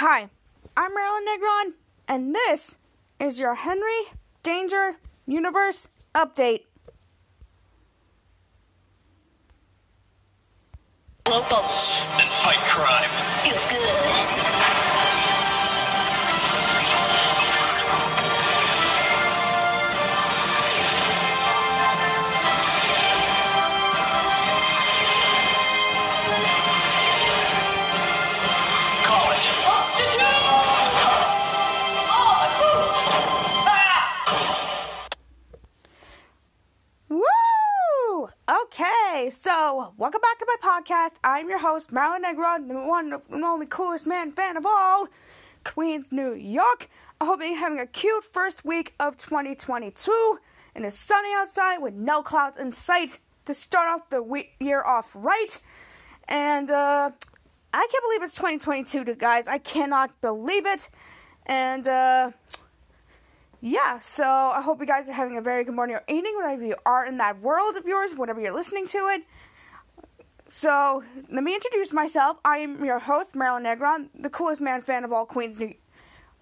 Hi, I'm Marilyn Negron, and this is your Henry Danger Universe Update. Blow bubbles. and fight crime. Feels good. So welcome back to my podcast. I'm your host, Marilyn Negron, the one and only coolest man fan of all, Queens, New York. I hope you're having a cute first week of 2022, and it's sunny outside with no clouds in sight to start off the year off right. And uh, I can't believe it's 2022, guys. I cannot believe it. And uh, yeah, so I hope you guys are having a very good morning or evening wherever you are in that world of yours, whenever you're listening to it. So, let me introduce myself. I am your host, Marilyn Negron, the coolest man fan of all Queens, New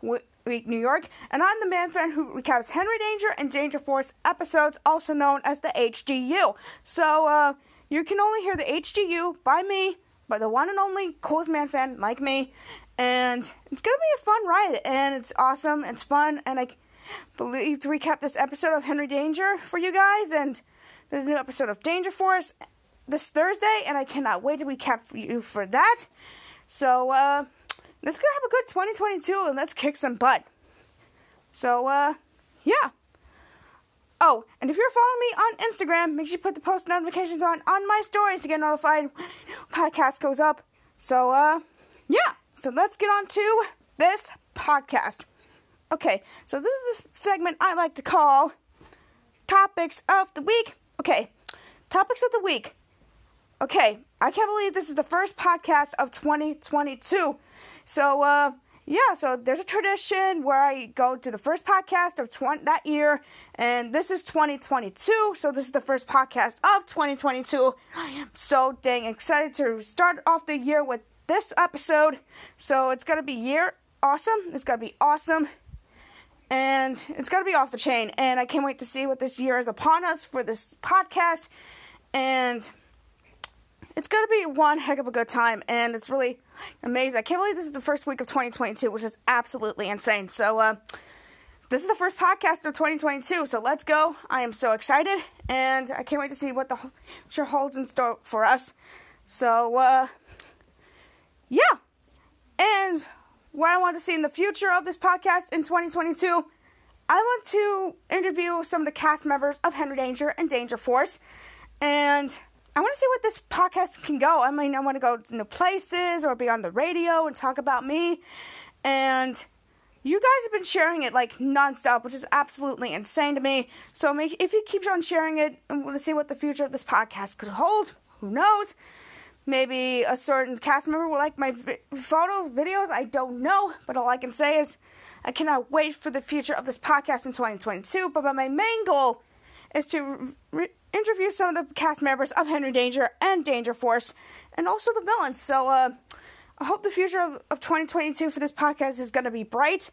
Week, New York, and I'm the man fan who recaps Henry Danger and Danger Force episodes, also known as the HDU. So, uh, you can only hear the HDU by me, by the one and only coolest man fan like me, and it's gonna be a fun ride, and it's awesome, it's fun, and I believe to recap this episode of Henry Danger for you guys, and there's a new episode of Danger Force this Thursday, and I cannot wait to recap you for that. So, uh, let's go have a good 2022 and let's kick some butt. So, uh, yeah. Oh, and if you're following me on Instagram, make sure you put the post notifications on on my stories to get notified when podcast goes up. So, uh, yeah. So let's get on to this podcast. Okay, so this is the segment I like to call Topics of the Week. Okay, Topics of the Week. Okay, I can't believe this is the first podcast of 2022. So, uh, yeah, so there's a tradition where I go to the first podcast of 20, that year, and this is 2022, so this is the first podcast of 2022. I am so dang excited to start off the year with this episode. So, it's gonna be year awesome. It's gonna be awesome and it's got to be off the chain. And I can't wait to see what this year is upon us for this podcast. And it's going to be one heck of a good time. And it's really amazing. I can't believe this is the first week of 2022, which is absolutely insane. So, uh, this is the first podcast of 2022. So let's go. I am so excited. And I can't wait to see what the future holds in store for us. So, uh, yeah. And what I want to see in the future of this podcast in 2022, I want to interview some of the cast members of Henry Danger and Danger Force. And I want to see what this podcast can go. I mean, I want to go to new places or be on the radio and talk about me. And you guys have been sharing it like nonstop, which is absolutely insane to me. So if you keep on sharing it, and we'll see what the future of this podcast could hold. Who knows? Maybe a certain cast member will like my vi- photo videos. I don't know, but all I can say is I cannot wait for the future of this podcast in 2022. But my main goal is to re- interview some of the cast members of Henry Danger and Danger Force, and also the villains. So uh, I hope the future of, of 2022 for this podcast is going to be bright,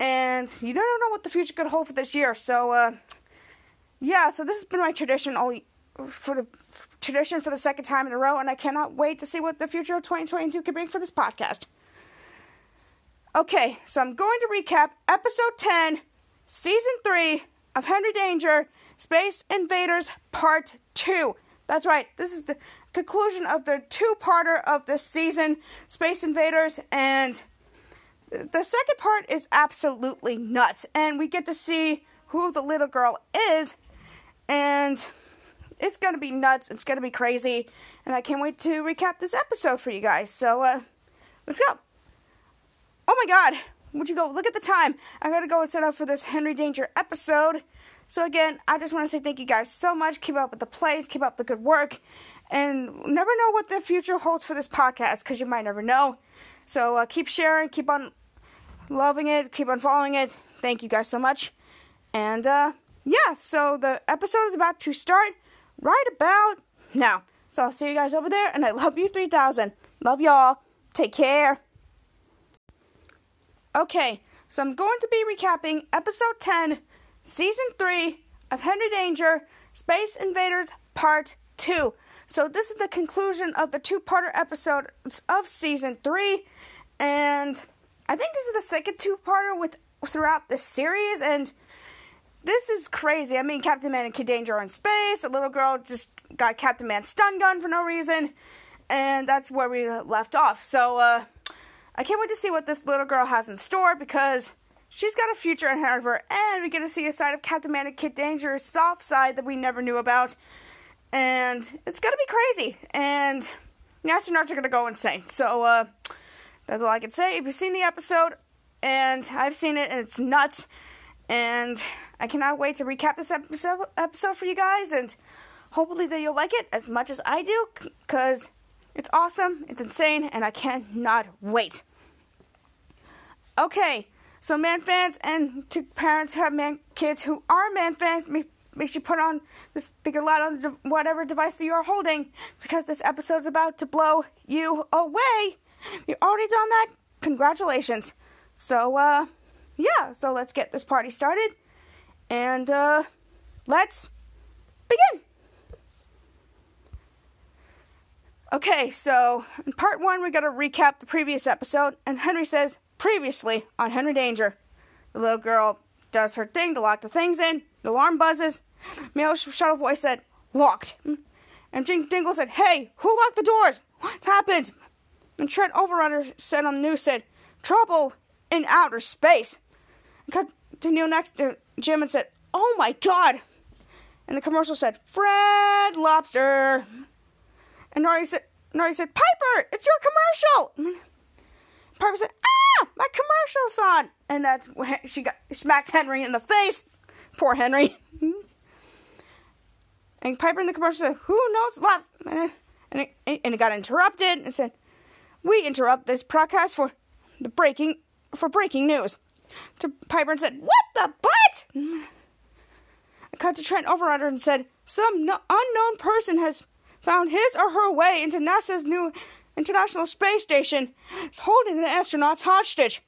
and you don't know what the future could hold for this year. So uh, yeah, so this has been my tradition all for the tradition for the second time in a row, and I cannot wait to see what the future of 2022 can bring for this podcast. Okay, so I'm going to recap episode 10, season 3 of Henry Danger Space Invaders Part 2. That's right, this is the conclusion of the two parter of this season, Space Invaders, and the second part is absolutely nuts, and we get to see who the little girl is, and it's gonna be nuts. It's gonna be crazy, and I can't wait to recap this episode for you guys. So, uh, let's go. Oh my God! Would you go? Look at the time. I gotta go and set up for this Henry Danger episode. So again, I just want to say thank you guys so much. Keep up with the plays. Keep up the good work, and never know what the future holds for this podcast because you might never know. So uh, keep sharing. Keep on loving it. Keep on following it. Thank you guys so much. And uh, yeah, so the episode is about to start right about now. So I'll see you guys over there, and I love you 3000. Love y'all. Take care. Okay, so I'm going to be recapping episode 10, season 3 of Henry Danger Space Invaders Part 2. So, this is the conclusion of the two parter episodes of season 3, and I think this is the second two parter with throughout the series, and this is crazy. I mean, Captain Man and Kid Danger are in space. A little girl just got Captain Man's stun gun for no reason, and that's where we left off. So, uh, I can't wait to see what this little girl has in store because she's got a future ahead of her, and we get to see a side of Captain Man and Kid Danger's soft side that we never knew about. And it's gonna be crazy, and the astronauts are gonna go insane. So, uh, that's all I can say. If you've seen the episode, and I've seen it, and it's nuts, and I cannot wait to recap this episode episode for you guys, and hopefully that you'll like it as much as I do, because it's awesome, it's insane, and I cannot wait. Okay, so man fans and to parents who have man kids who are man fans, make, make sure you put on this bigger light on the, whatever device that you are holding, because this episode is about to blow you away. You've already done that. Congratulations. So, uh, yeah, so let's get this party started. And, uh, let's begin. Okay, so in part one, we got to recap the previous episode, and Henry says, previously on Henry Danger. The little girl does her thing to lock the things in, the alarm buzzes. Male shuttle voice said, locked. And Jim Dingle said, hey, who locked the doors? What's happened? And Trent Overunder said on the news, said, trouble in outer space. And to kneel next to Jim and said, oh my god. And the commercial said, Fred Lobster. And Nori said, Nori said, Piper, it's your commercial. Piper said, Ah, my commercial's on. And that's when she got smacked Henry in the face. Poor Henry. and Piper in the commercial said, Who knows? And it, and it got interrupted and said, We interrupt this broadcast for the breaking for breaking news. To Piper and said, What the butt? I cut to Trent Overunder and said, Some no- unknown person has found his or her way into NASA's new International Space Station, It's holding the astronauts hostage.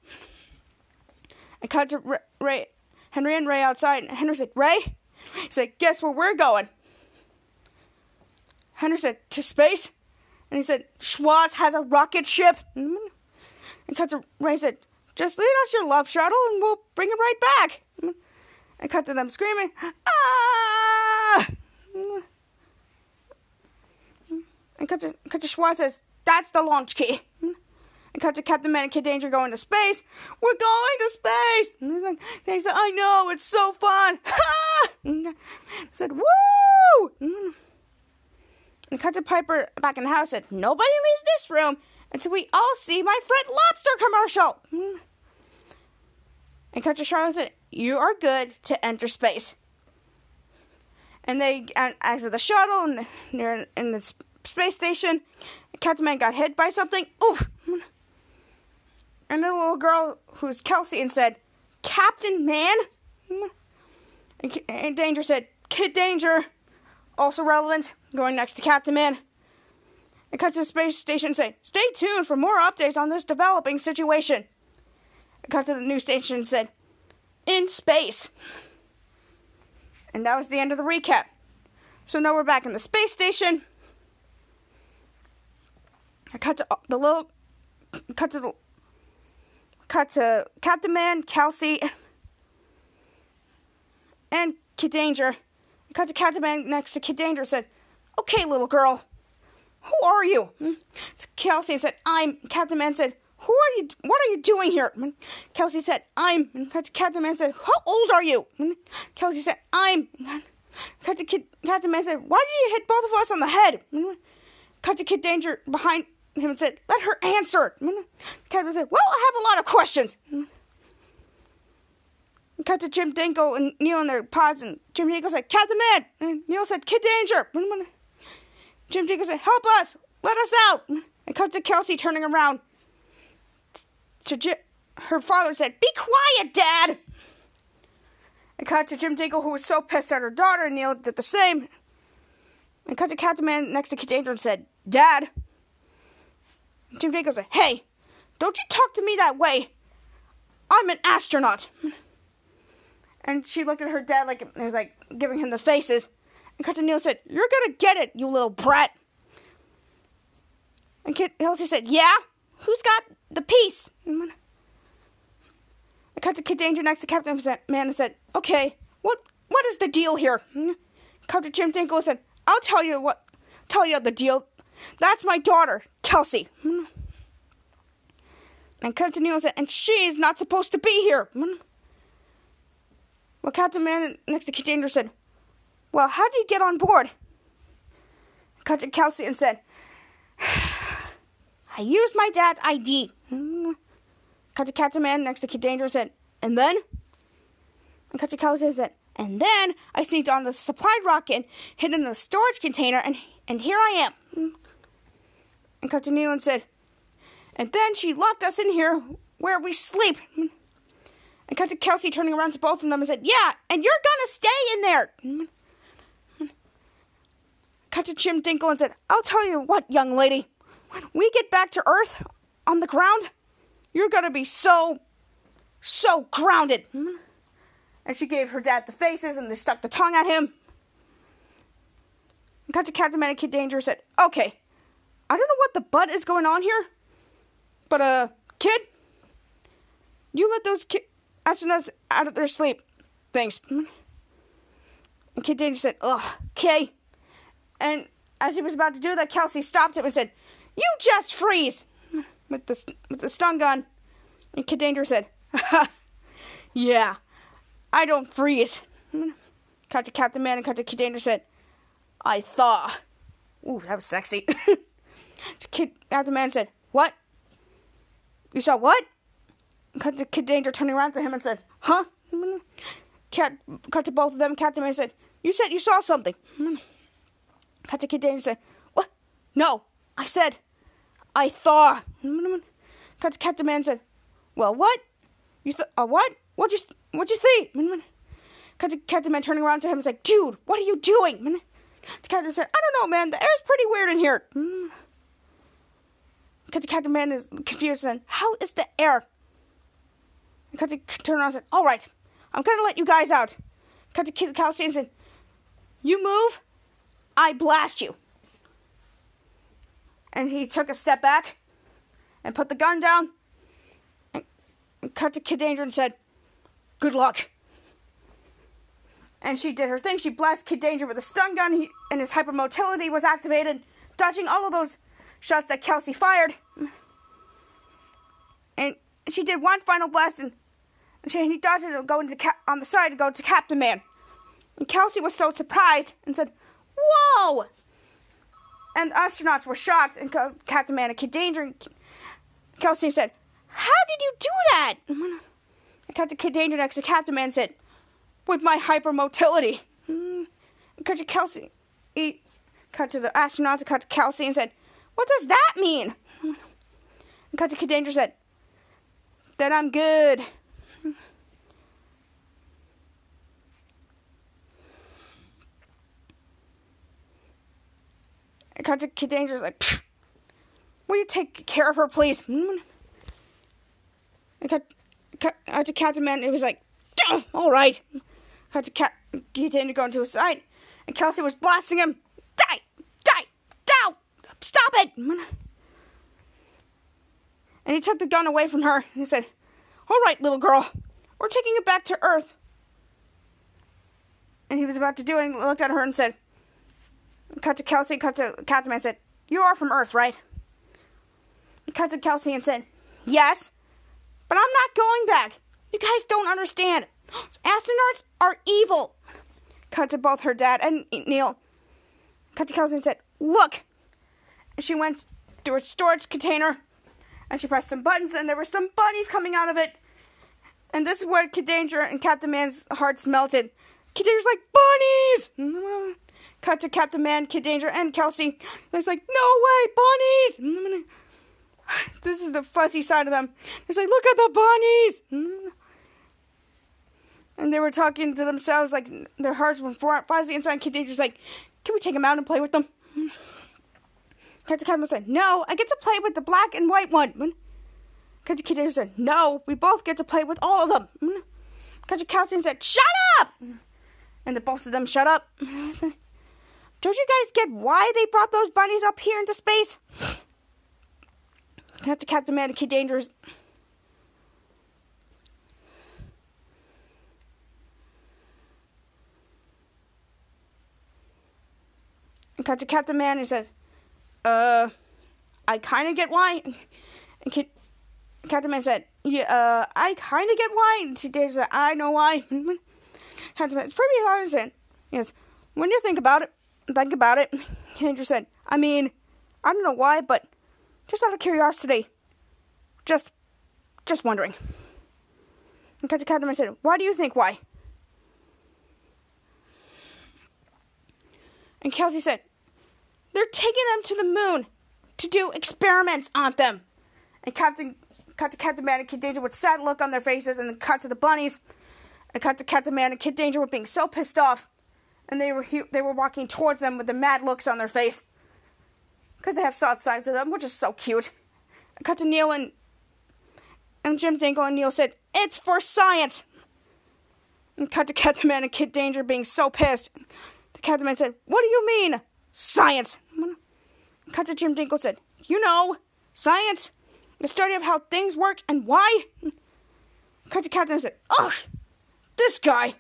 I cut to Ray, Ray, Henry and Ray outside, and Henry said, Ray? He said, Guess where we're going? Henry said, To space? And he said, Schwoz has a rocket ship. And cut to Ray said, Just lead us your love shuttle and we'll bring it right back. And cut to them screaming, Ah! And cut to, cut to Schwoz says, That's the launch key. And cut to Captain Man and Kid Danger going to space. We're going to space. And he's like, he said, I know, it's so fun. I said, Woo! And cut to Piper back in the house said, Nobody leaves this room until we all see my Fred Lobster commercial. And to Charlotte said, You are good to enter space. And they exit the shuttle and they're in the space station. Captain Man got hit by something. Oof! And the little girl who's Kelsey and said, Captain Man? And Danger said, Kid Danger. Also relevant, going next to Captain Man. And cut to the space station and say, Stay tuned for more updates on this developing situation. Cut to the news station and said, In space. And that was the end of the recap. So now we're back in the space station. I cut to uh, the little, cut to the, cut to Captain Man, Kelsey, and Kid Danger. I cut to Captain Man next to Kid Danger. and Said, "Okay, little girl, who are you?" Hmm? Kelsey said, "I'm." Captain Man said, "Who are you? What are you doing here?" Kelsey said, "I'm." And Captain Man said, "How old are you?" Kelsey said, "I'm." Cut to Kid, Captain Man said, "Why did you hit both of us on the head?" Cut to Kid Danger behind him and said, "Let her answer." Captain said, "Well, I have a lot of questions." Cut to Jim Dingle and Neil in their pods, and Jim Dingle said, "Captain Man." And Neil said, "Kid Danger." Jim Dingle said, "Help us! Let us out!" And cut to Kelsey turning around. To Jim, her father said, "Be quiet, Dad." And cut to Jim Dingle, who was so pissed at her daughter, and Neil did the same. And cut to Captain Man next to Kid Danger and said, Dad. Jim Dingle said, Hey, don't you talk to me that way. I'm an astronaut. And she looked at her dad like it was like giving him the faces. And Captain Neil said, You're gonna get it, you little brat. And Kid Kelsey said, Yeah? Who's got the piece? I cut to Kid Danger next to Captain Man and said, Okay, what what is the deal here? Captain Jim Dinkle said, I'll tell you what tell you the deal. That's my daughter, Kelsey. And Captain Neil said, and she's not supposed to be here. Well, Captain Man next to Kid Danger said, Well, how did you get on board? Captain Kelsey and said, I used my dad's ID. Hmm. Captain Captain Man next to Kid Danger said, And then? And Captain Kelsey said, And then I sneaked on the supply rocket, hid in the storage container, and, and here I am. Hmm. And cut Captain Nealon said, And then she locked us in here where we sleep. Hmm. And cut to Kelsey turning around to both of them and said, Yeah, and you're gonna stay in there. Cut to Jim Dinkle and said, I'll tell you what, young lady, when we get back to Earth on the ground, you're gonna be so, so grounded. And she gave her dad the faces and they stuck the tongue at him. And cut to Captain Kid Danger said, Okay, I don't know what the butt is going on here, but, uh, kid, you let those ki- astronauts out of their sleep. Thanks. And Kid Danger said, ugh, okay. And as he was about to do that, Kelsey stopped him and said, You just freeze! With the, with the stun gun. And Kid Danger said, Yeah, I don't freeze. Cut to Captain Man and cut to Kid Danger said, I thaw. Ooh, that was sexy. Kid Captain Man said, What? You saw what? Cut to Kid Danger turning around to him and said, Huh? Cat, cut to both of them. Captain Man said, You said you saw something. Cut to Kid Danger said, What? No, I said, I thaw. Cut to Captain Man said, Well, what? You th- uh, what? What'd you, what'd you think? Cut to Captain Man turning around to him and like, Dude, what are you doing? The captain said, I don't know, man. The air's pretty weird in here. Cut to Captain Man is confused and How is the air? Cut to turn around and said, All right, I'm going to let you guys out. Cut to Kid Kelsey and said, You move, I blast you. And he took a step back and put the gun down and, and cut to Kid Danger and said, Good luck. And she did her thing. She blasted Kid Danger with a stun gun, he, and his hypermotility was activated, dodging all of those shots that Kelsey fired. And she did one final blast, and, and she, he dodged it and go into on the side to go to Captain Man. And Kelsey was so surprised and said, "Whoa!" And the astronauts were shocked, and Co- Captain Man and Kid Danger Kelsey said, "How did you do that?" And Captain Kid Danger next to Captain Man said, "With my hypermotility." And cut to Kelsey, he cut to the astronauts, cut to Kelsey, and said, "What does that mean?" And Kid Danger said, "That I'm good." And cut to Kid Danger's like, will you take care of her, please? Mm. I cut, cut, cut to Captain Man, it was like, all right. I cut to Cat, Kid Danger going to his side, and Kelsey was blasting him. Die, die, down, stop it. Mm. And he took the gun away from her, and he said, all right, little girl, we're taking you back to Earth. And he was about to do it, and looked at her and said, cut to Kelsey, cut to Captain Man, said, You are from Earth, right? Cut to Kelsey and said, Yes, but I'm not going back. You guys don't understand. Astronauts are evil. Cut to both her dad and Neil. Cut to Kelsey and said, Look. And she went to her storage container and she pressed some buttons, and there were some bunnies coming out of it. And this is where Kid Danger and Captain Man's hearts melted. Kid Danger's like, bunnies! Cut to Captain Man, Kid Danger, and Kelsey. It's like, no way, bunnies! This is the fuzzy side of them. It's like, look at the bunnies! And they were talking to themselves, like, their hearts were fuzzy inside. Kid Danger's like, can we take them out and play with them? To Captain Man said, no, I get to play with the black and white one. To Kid Danger said, No, we both get to play with all of them. Cut to said, Shut up! And the both of them shut up. Don't you guys get why they brought those bunnies up here into space? Cut to Captain Man and Kid Danger's. And cut to Captain Man and says, Uh, I kind of get why. Captain Man said, Yeah, uh, I kind of get why. And Danger said, I know why. Captain Man, it's pretty hard to say. Yes, when you think about it, think about it. Danger said, I mean, I don't know why, but just out of curiosity, just, just wondering. And Captain Man said, Why do you think why? And Kelsey said, They're taking them to the moon to do experiments on them. And Captain cut to Captain Man and Kid Danger with sad look on their faces, and then cut to the bunnies. And cut to Captain Man and Kid Danger with being so pissed off, and they were he- they were walking towards them with the mad looks on their face, because they have soft sides to them, which is so cute. And cut to Neil and and Jim Dingle and Neil said, "It's for science." And cut to Captain Man and Kid Danger being so pissed. The Captain Man said, "What do you mean, science?" Cut to Jim Dingle said, "You know, science, the study of how things work and why." Cut to Captain said, "Ugh, this guy."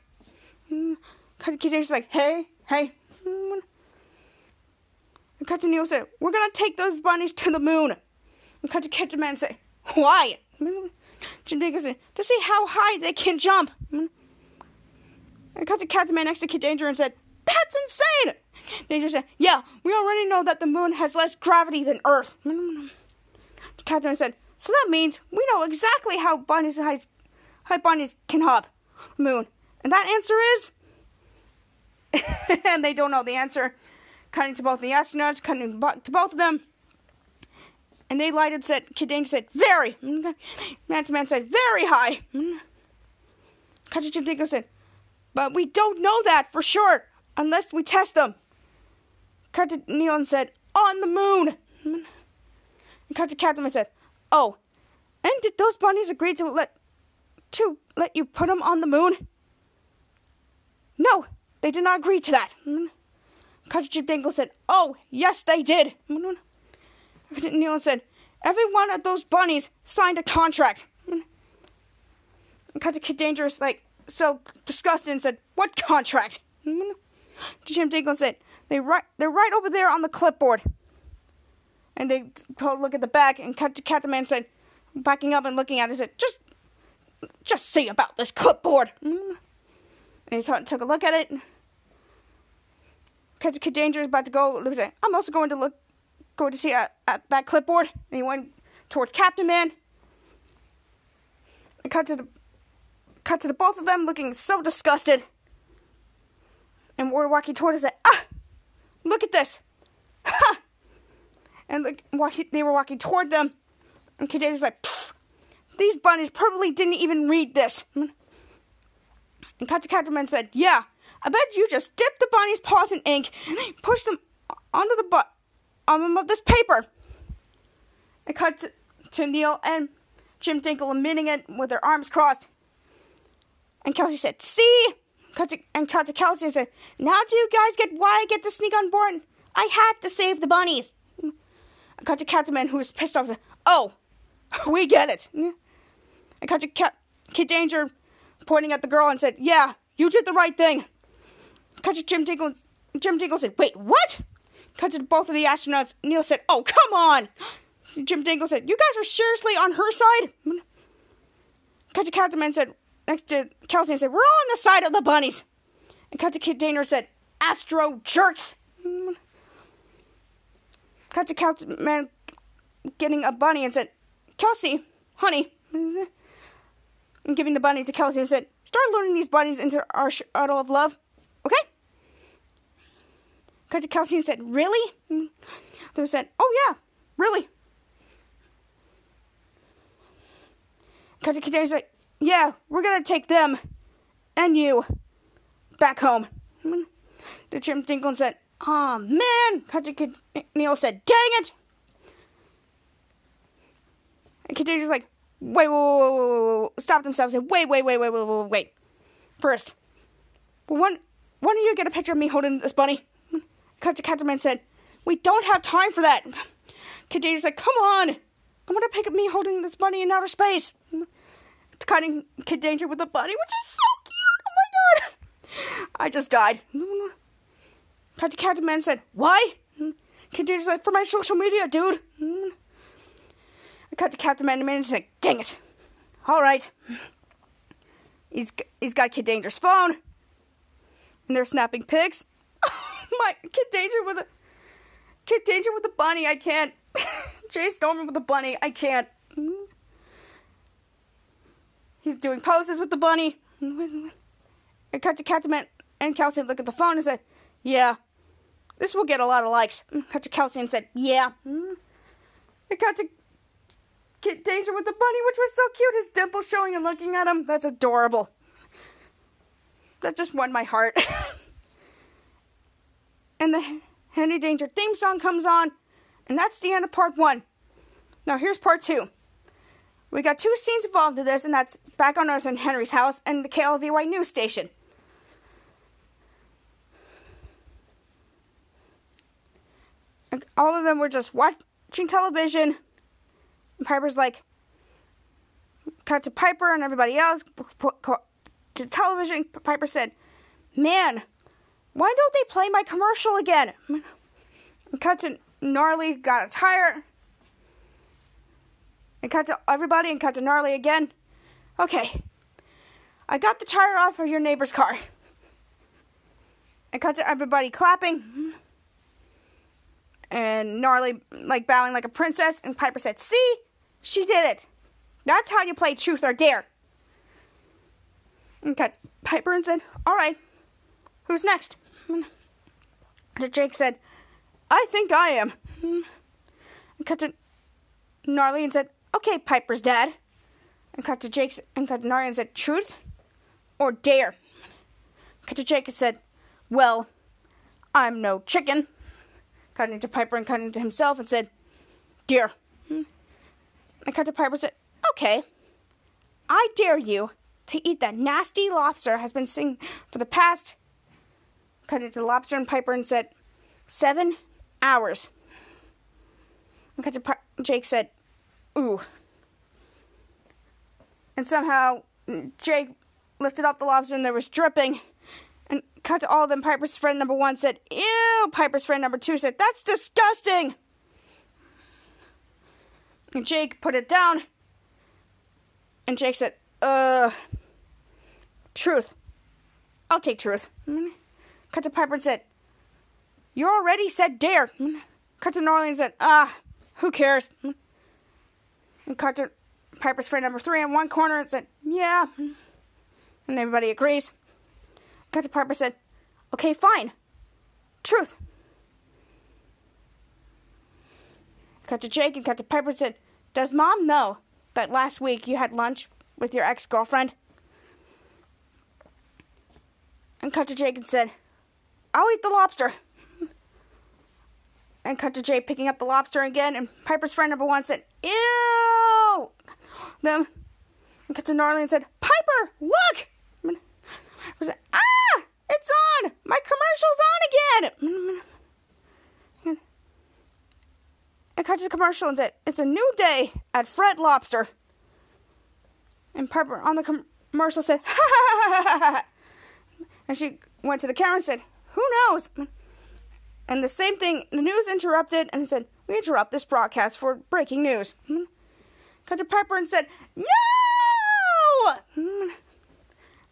Cut Kid Danger's like, "Hey, hey." And to said, "We're gonna take those bunnies to the moon." And Man said, "Why?" Dingle said, "To see how high they can jump." And Man next to Kid Danger and said, "That's insane." Danger said, "Yeah, we already know that the moon has less gravity than Earth." Captain said, "So that means we know exactly how bunnies high, high bunnies can hop moon." And that answer is, and they don't know the answer. Cutting to both the astronauts, cutting to both of them, and they and said, Kid Danger said, "Very." Man to Man said, "Very high." To Jim Dingle said, "But we don't know that for sure unless we test them." Cut to Neil and said, On the moon! And cut to Captain and said, Oh, and did those bunnies agree to let to let you put them on the moon? No, they did not agree to that. Cut to Jim Dingle said, Oh, yes, they did. Mm-hmm. Neil and said, Every one of those bunnies signed a contract. Cut to Kid Dangerous, like, so disgusted and said, What contract? Mm-hmm. Jim Dingle said, they right, they're right over there on the clipboard. And they told look at the back, and Cat- Captain Man said, backing up and looking at it, said, just, just see about this clipboard. Mm-hmm. And he t- took a look at it. Kid Danger is about to go. He said, I'm also going to look, going to see at, at that clipboard. And he went towards Captain Man. And cut to the, cut to the both of them looking so disgusted. And we're walking toward us. Ah, look at this. Ha! And look, walking, they were walking toward them. And Danger's like, "Pfft, these bunnies probably didn't even read this. And cut Captain Man said, yeah, I bet you just dipped the bunny's paws in ink and pushed them onto the butt um, of this paper. And cut to, to Neil and Jim Dinkle admitting it with their arms crossed. And Kelsey said, see? And cut to Kelsey said, now do you guys get why I get to sneak on board? I had to save the bunnies. And cut to Captain Man, who was pissed off, said, oh, we get it. And cut to Kid Danger, pointing at the girl and said, yeah, you did the right thing. Cut to Jim Dingle. Jim Dingle said, wait, what? Cut to both of the astronauts. Neil said, oh, come on. Jim Dingle said, you guys are seriously on her side? Cut to Captain Man said, next to Kelsey and said, we're all on the side of the bunnies. And cut to Kid Danger said, Astro jerks. Cut to Captain Man getting a bunny and said, Kelsey, honey. And giving the bunny to Kelsey and said, start luring these bunnies into our shuttle of love. Okay? Cut to Kelsey and said, really? They said, oh yeah, really. Cut to Danger said, yeah, we're gonna take them and you back home. The Jim Dinkle said, Aw, man! Cut to Neil said, Dang it! And Danger's like, wait, wait, wait, wait, wait, stopped themselves and said, wait, wait, wait, wait, wait, wait, wait. First, when, when are you get a picture of me holding this bunny? Captain Man said, we don't have time for that. Kid Danger said, come on. I want to pick up me holding this bunny in outer space. Cutting Kid Danger with the bunny, which is so cute. Oh my god. I just died. To Captain Man said, why? Kid Danger's like, for my social media, dude. Cut to Captain Man and he's like, dang it. All right. He's, he's got Kid Danger's phone. And they're snapping pigs. Oh my Kid Danger with a Kid Danger with the bunny. I can't. Jace Norman with a bunny. I can't. He's doing poses with the bunny. I cut to Captain Man and Kelsey look at the phone and said, "Yeah, this will get a lot of likes." Cut to Kelsey and said, "Yeah." I cut to Kid Danger with the bunny, which was so cute. His dimple showing and looking at him. That's adorable. That just won my heart. and the Henry Danger theme song comes on, and that's the end of part one. Now here's part two. We got two scenes involved in this, and that's back on Earth in Henry's house and the KLVY news station. And all of them were just watching television. Piper's like, cut to Piper and everybody else to television. Piper said, Man, why don't they play my commercial again? Cut to Gnarly got a tire. And cut to everybody and cut to Gnarly again. Okay. I got the tire off of your neighbor's car. And cut to everybody clapping. And Gnarly like bowing like a princess. And Piper said, See? She did it. That's how you play truth or dare. And cut Piper and said, Alright. Who's next? And Jake said, I think I am. And cut to Gnarly and said, Okay, Piper's dad. And cut to Jake and cut to Gnarly and said, Truth or dare? Cut to Jake and said, Well, I'm no chicken. Cut into Piper and cut into himself and said, Dare. And cut to Piper said, Okay, I dare you to eat that nasty lobster has been singing for the past cut into lobster and Piper and said, Seven hours. And cut to Pi- Jake said, Ooh. And somehow Jake lifted up the lobster and there was dripping. And cut to all of them. Piper's friend number one said, Ew. Piper's friend number two said, That's disgusting. And Jake put it down. And Jake said, Uh, truth. I'll take truth. Cut to Piper and said, You already said dare. Cut to Gnarly and said, Ah, who cares? And cut to Piper's friend number three in one corner and said, Yeah. And everybody agrees. Cut to Piper said, Okay, fine. Truth. Cut to Jake and cut to Piper said, Does mom know that last week you had lunch with your ex girlfriend? And cut to Jake and said, I'll eat the lobster. And cut to Jake picking up the lobster again, and Piper's friend number one said, Ew! Then and cut to Gnarly and said, Piper, look! And I said, ah! It's on! My commercial's on again! And cut to the commercial and said, It's a new day at Fred Lobster. And Piper on the commercial said, ha ha ha ha ha! And she went to the camera and said, Who knows? And the same thing, the news interrupted and said, We interrupt this broadcast for breaking news. Cut to Piper and said, No!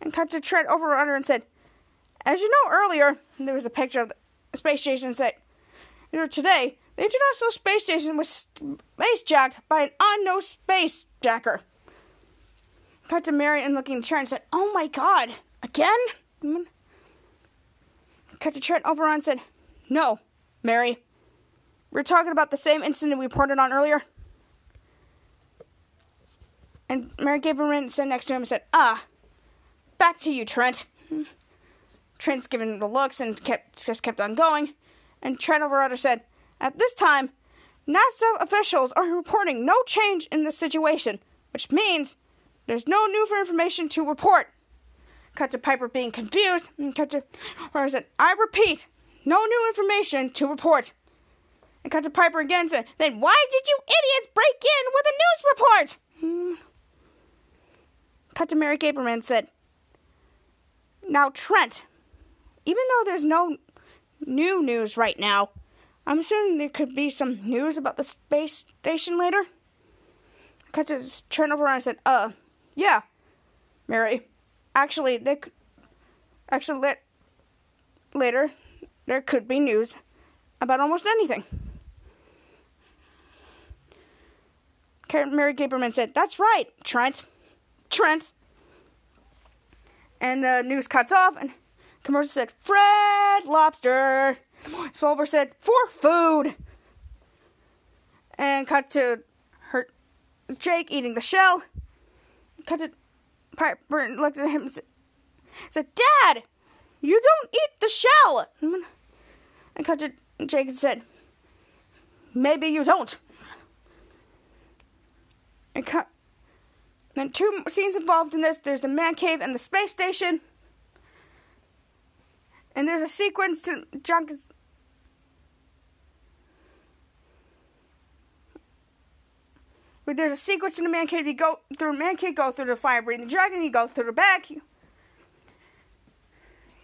And cut to Trent Overunder and said, As you know earlier, there was a picture of the space station and said, Today, the International Space Station was space jacked by an unknown space jacker. Cut to Mary and looking at Trent said, Oh my god, again? To Trent Overrun and said, No, Mary. We're talking about the same incident we reported on earlier. And Mary gave and stood next to him and said, Ah, back to you, Trent. Trent's given the looks and kept just kept on going. And Trent Overunder said, At this time, NASA officials are reporting no change in the situation which means there's no new information to report. Cut to Piper being confused, and cut to where I said, I repeat, no new information to report. And cut to Piper again said, Then why did you idiots break in with a news report? Hmm. Cut to Mary Gaberman said, Now, Trent, even though there's no new news right now, I'm assuming there could be some news about the space station later. Cut to turn over and I said, Uh, yeah, Mary. Actually, they could, actually let, later there could be news about almost anything. Mary Gaberman said, That's right, Trent. Trent. And the news cuts off, and commercial said, Fred Lobster. Swalber said, For food. And cut to her Jake eating the shell. Cut to Piper and looked at him and said, Dad, you don't eat the shell. And cut to Jake and said, Maybe you don't. And cut. Then two scenes involved in this. There's the man cave and the space station. And there's a sequence to Junkins. There's a sequence in the man cave. You go through the man cave, go through the fire breathing dragon. You go through the back. You,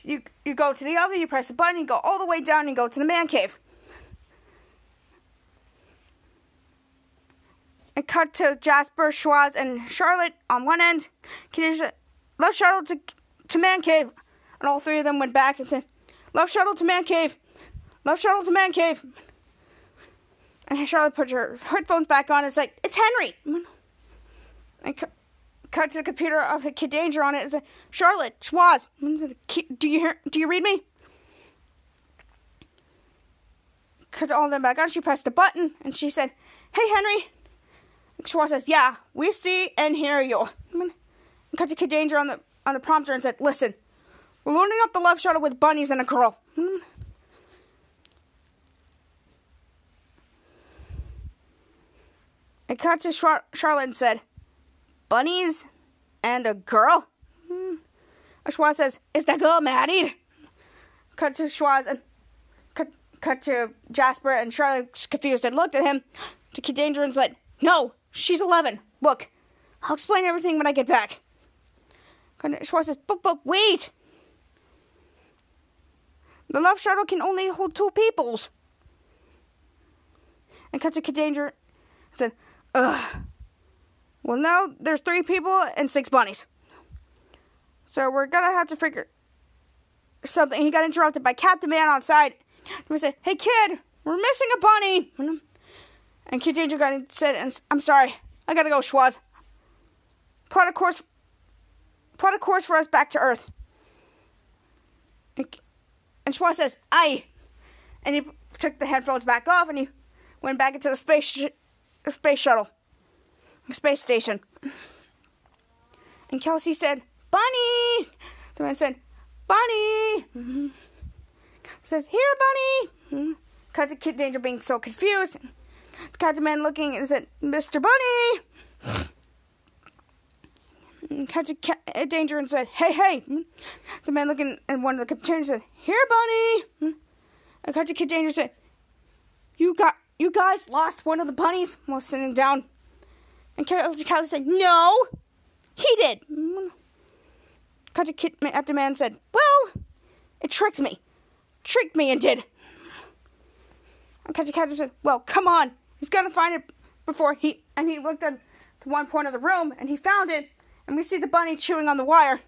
you you go to the oven. You press the button. You go all the way down and go to the man cave. and cut to Jasper, Schwoz, and Charlotte on one end. Canadian love shuttle to to man cave, and all three of them went back and said, "Love shuttle to man cave, love shuttle to man cave." And Charlotte put her headphones back on. It's like it's Henry. And cu- cut to the computer of Kid Danger on it. It's like Charlotte Schwoz. Do you hear? Do you read me? Cut all of them back on. She pressed the button and she said, "Hey Henry." Schwoz says, "Yeah, we see and hear you." And cut to Kid Danger on the on the prompter and said, "Listen, we're loading up the love shuttle with bunnies and a girl." Cut to Char- Charlotte and said, "Bunnies and a girl." Hmm. Schwoz says, "Is that girl married?" Cut to Schwoz and cut cut to Jasper and Charlotte confused and looked at him. To Kid Danger and said, "No, She's 11. Look, I'll explain everything when I get back. Schwoz says, but, but wait. The love shuttle can only hold two peoples. And to Danger said, ugh. Well, now there's three people and six bunnies. So we're gonna have to figure something. He got interrupted by Captain Man outside. He said, hey kid, we're missing a bunny. And Kid Danger got and said, "I'm sorry, I gotta go, Schwoz. Plot a course, plot a course for us back to Earth." And, and Schwoz says, "Aye," and he took the headphones back off and he went back into the space sh- space shuttle, space station. And Kelsey said, "Bunny." The man said, "Bunny." Mm-hmm. Says, "Here, Bunny." Cut to Kid Danger being so confused. The Captain Man looking and said, Mr. Bunny! Captain Kid Danger and said, Hey, hey! The man looking and one of the captains said, Here, Bunny! And Captain Kid Danger said, You got, you guys lost one of the bunnies while sitting down. And Captain Cow said, No! He did! Captain Kid Captain Man said, Well, it tricked me. Tricked me and did. And Captain Captain said, Well, come on. He's gonna find it before he and he looked at to one point of the room and he found it and we see the bunny chewing on the wire.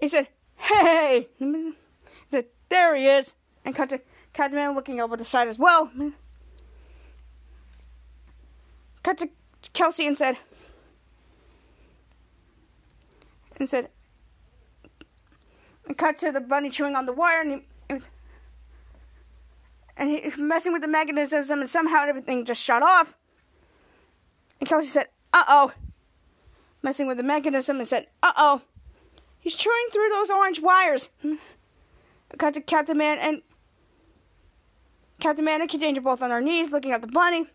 He said, Hey He said, There he is and to man looking over the side as well. Cut to Kelsey and said and said and cut to the bunny chewing on the wire and he, and he messing with the mechanism and somehow everything just shut off. And Kelsey said, "Uh oh," messing with the mechanism, and said, "Uh oh, he's chewing through those orange wires." Cut to Captain Man and Captain Man and Kid Danger both on their knees, looking at the bunny.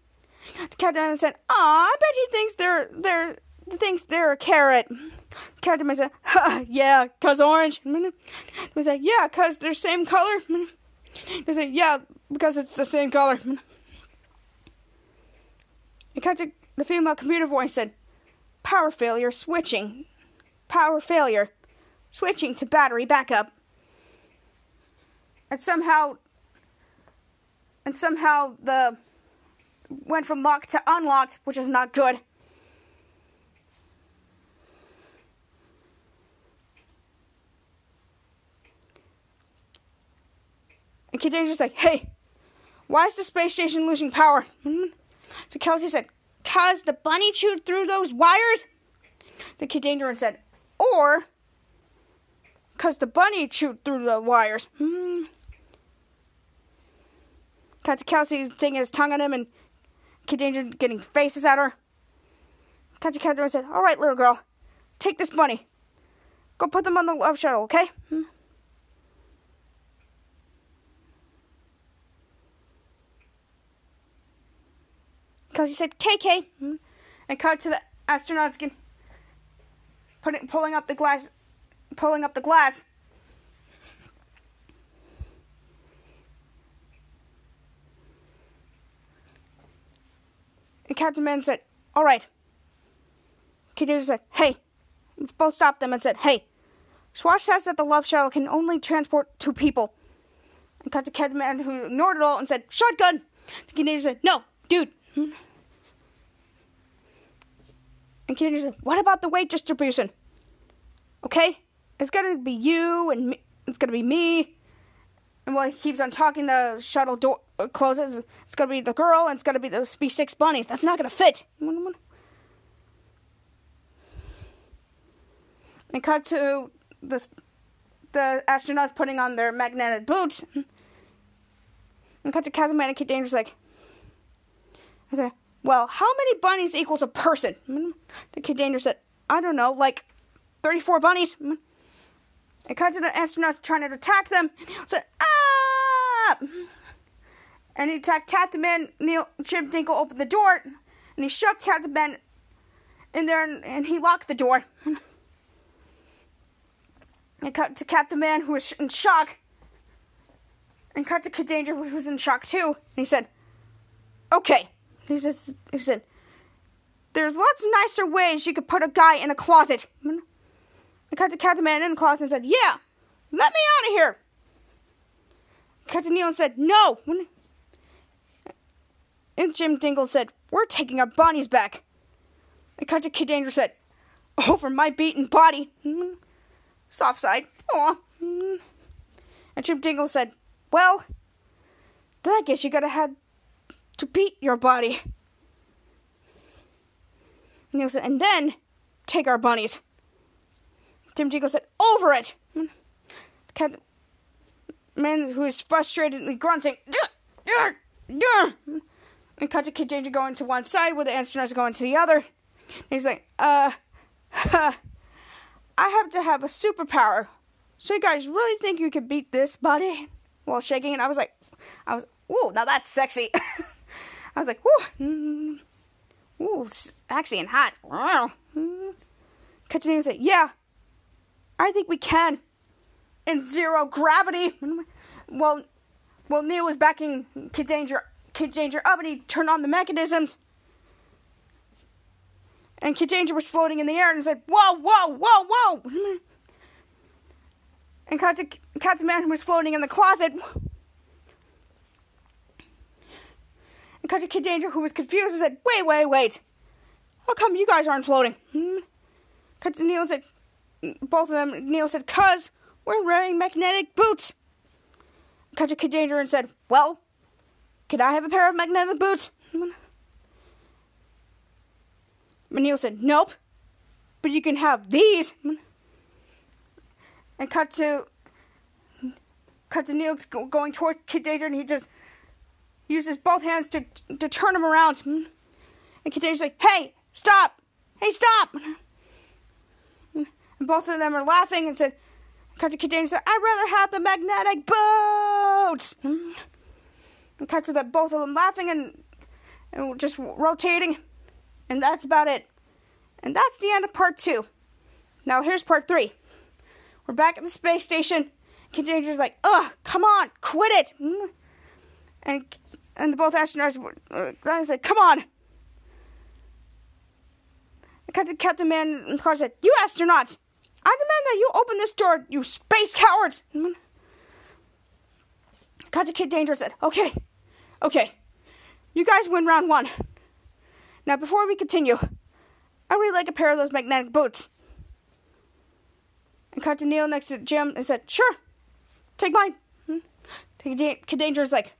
Captain said, "Aw, I bet he thinks they're they're thinks they're a carrot." Captain said, ha, "Yeah, cause orange." He said, "Yeah, cause they're same color." He said, "Yeah, because it's the same color." And the female computer voice said, "Power failure switching, power failure, switching to battery backup." And somehow, and somehow the went from locked to unlocked, which is not good. And Kid Danger's like, hey, why is the space station losing power? Hmm? So Kelsey said, cause the bunny chewed through those wires? The Kid Danger said, or cause the bunny chewed through the wires. Hmm. Cut to Kelsey taking his tongue on him and Danger getting faces at her. Captain and said, All right, little girl, take this money. Go put them on the love shuttle, okay? Hmm? Kelsey said, KK. Hmm? And cut to the astronauts again, putting, pulling up the glass, pulling up the glass. And Captain Man said, All right. Danger said, Hey, let's both stop them and said, Hey, Schwoz says that the love shuttle can only transport two people. And cut to Captain Man who ignored it all and said, Shotgun! The said, No, dude. And Kid said, What about the weight distribution? Okay? It's gonna be you and me. It's gonna be me. And while he keeps on talking, the shuttle door uh, closes. It's gonna be the girl, and it's gonna be those be six bunnies. That's not gonna fit. And cut to the the astronauts putting on their magnetic boots. And cut to Man and Kid Danger's like, I said, well, how many bunnies equals a person? The Kid Danger said, I don't know, like 34 bunnies. And cut to the astronauts trying to attack them. I Said, ah! And he attacked Captain Man. Neil Jim Dingle opened the door, and he shoved Captain Man in there, and, and he locked the door. And cut to Captain Man, who was in shock. And cut to Kid Danger, who was in shock too. And he said, "Okay." He said, "He said, there's lots nicer ways you could put a guy in a closet." I cut to Captain Man in the closet and said, Yeah, let me out of here. Captain Neil said, No. And Jim Dingle said, We're taking our bunnies back. And Captain Kid Danger said, Over my beaten body. Soft side. Aw. And Jim Dingle said, Well, then I guess you gotta have to beat your body. And Neil said, And then take our bunnies. Jim Dingle said, Over it! Captain Man, who is frustratedly grunting, and cut to Kid Danger going to one side where the astronauts going to the other. And he's like, uh, I have to have a superpower. So you guys really think you could beat this, buddy? While shaking, and I was like, I was, ooh, now that's sexy. I was like, ooh, ooh, sexy and hot. Danger said, yeah, I think we can. In zero gravity. Well, well, Neil was backing Kid Danger, Kid Danger up, and he turned on the mechanisms. And Kid Danger was floating in the air and said, "Whoa, whoa, whoa, whoa!" And Captain, Captain Man who was floating in the closet. And Captain Kid Danger, who was confused, and said, "Wait, wait, wait! How come you guys aren't floating?" Captain Neil said, both of them, Neil said, Cuz, we're wearing magnetic boots. Cut to Kid Danger and said, Well, could I have a pair of magnetic boots? Neil said, Nope, but you can have these. And cut to cut to Neil going towards Kid Danger, and he just uses both hands to to turn him around. And Kid Danger's like, "Hey, stop! Hey, stop!" And both of them are laughing and said, Kid said, I'd rather have the magnetic boats. And cut to both of them laughing and and just rotating, and that's about it. And that's the end of part two. Now here's part three. We're back at the space station. Danger's like, ugh, come on, quit it. Mm. And and the both astronauts uh, said, come on. And Captain, Captain Man and Clark said, you astronauts, I demand that you open this door, you space cowards. Captain Kid Danger said, okay, okay, you guys win round one. Now before we continue, I really like a pair of those magnetic boots. And to Neil next to Jim and said, Sure, take mine. Hmm. Kid Danger's like,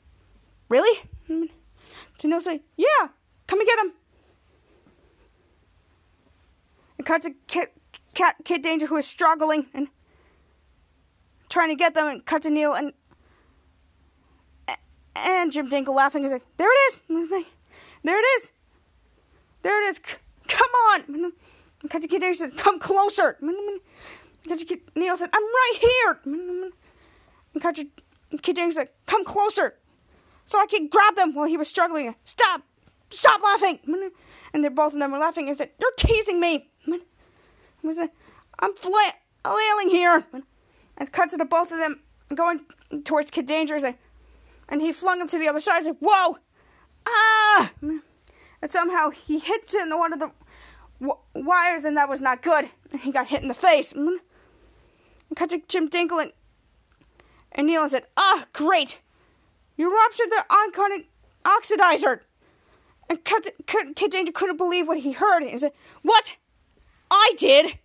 Really? Hmm. So Neil's Yeah, come and get him. And to Kid, Cat, Kid Danger who is struggling and trying to get them and cut to Neil and and Jim Dingle laughing. He's like, There it is. There it is. There it is. Come on. Cut to Kid Danger said, Come closer. Neil said, I'm right here. And Kid Danger said, Come closer. So I could grab them while he was struggling. Stop. Stop laughing. And they're both of them were laughing and said, You're teasing me. I'm flailing here. And cut to the both of them going towards Kid Danger. And he flung him to the other side. I said, Whoa. Ah. And somehow he hit in one of the wires, and that was not good. He got hit in the face. And cut to Jim Dingle and, and Neil and said, Ah, great. You ruptured the iconic oxidizer. And Kid Danger couldn't believe what he heard. He said, What? I did?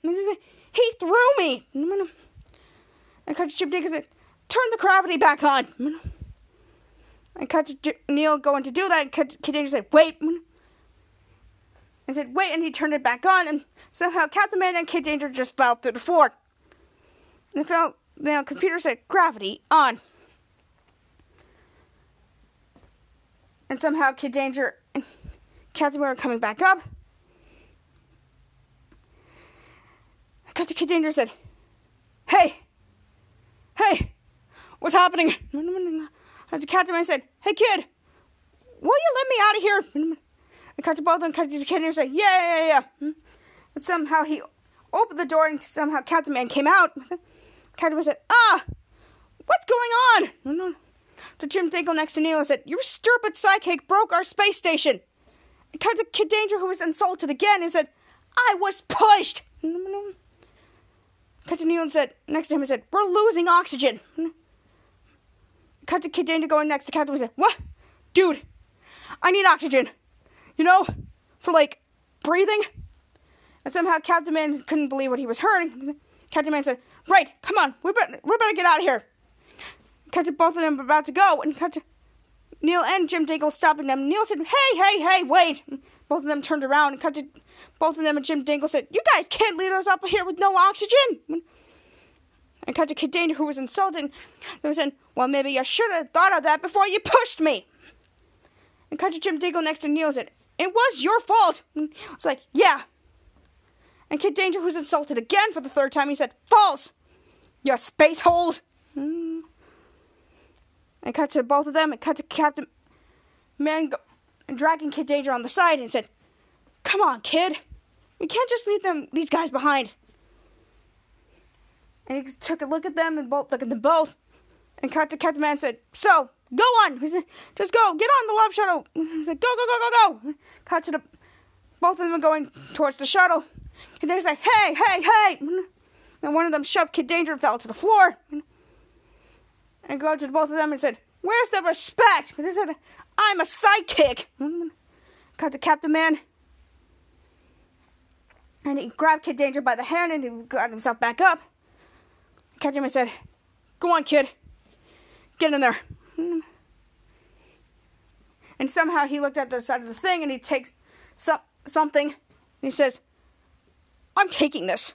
He threw me. I cut Jim said, Turn the gravity back on. I cut Neil going to do that. And Kid Danger said, Wait and said, wait, and he turned it back on, and somehow Captain Man and Kid Danger just fell through the floor. The, the computer said, gravity on. And somehow Kid Danger and Captain Man are coming back up. Captain Kid Danger said, hey, hey, what's happening? And Captain Man said, hey, kid, will you let me out of here? And cut to both of them, cut to kid, Danger and say, yeah, yeah, yeah. And somehow he opened the door, and somehow Captain Man came out. Captain Man said, ah, what's going on? The Jim Dingle next to Neil and said, your stupid sidekick broke our space station. And cut to Kid Danger, who was insulted again, and said, I was pushed. Cut to Neil and said, next to him and said, we're losing oxygen. Cut to Kid Danger going next to Captain and said, what? Dude, I need oxygen you know, for like breathing. And somehow Captain Man couldn't believe what he was hearing. Captain Man said, Right, come on, we better, we better get out of here. Captain, both of them about to go, and Captain Neil and Jim Dingle stopping them. Neil said, Hey, hey, hey, wait. Both of them turned around, and Captain, both of them and Jim Dingle said, You guys can't leave us up here with no oxygen. And Captain Kid Danger, who was insulting, they said, Well, maybe you should have thought of that before you pushed me. And Captain Jim Dingle next to Neil said, it was your fault. It's like, yeah. And Kid Danger who was insulted again for the third time. He said, false. You space holes. And cut to both of them. And cut to Captain Man go- dragging Kid Danger on the side and said, Come on, kid. We can't just leave them these guys behind. And he took a look at them and both look at them both. And cut to and said, So, Go on. Just go. Get on the love shuttle. He said, go, go, go, go, go. Cut to the. Both of them going towards the shuttle. And they're like, hey, hey, hey. And one of them shoved Kid Danger and fell to the floor. And go to both of them and said, where's the respect? I'm a sidekick. Cut to Captain Man. And he grabbed Kid Danger by the hand and he got himself back up. Captain Man said, go on, kid. Get in there. And somehow he looked at the side of the thing and he takes some, something and he says, I'm taking this.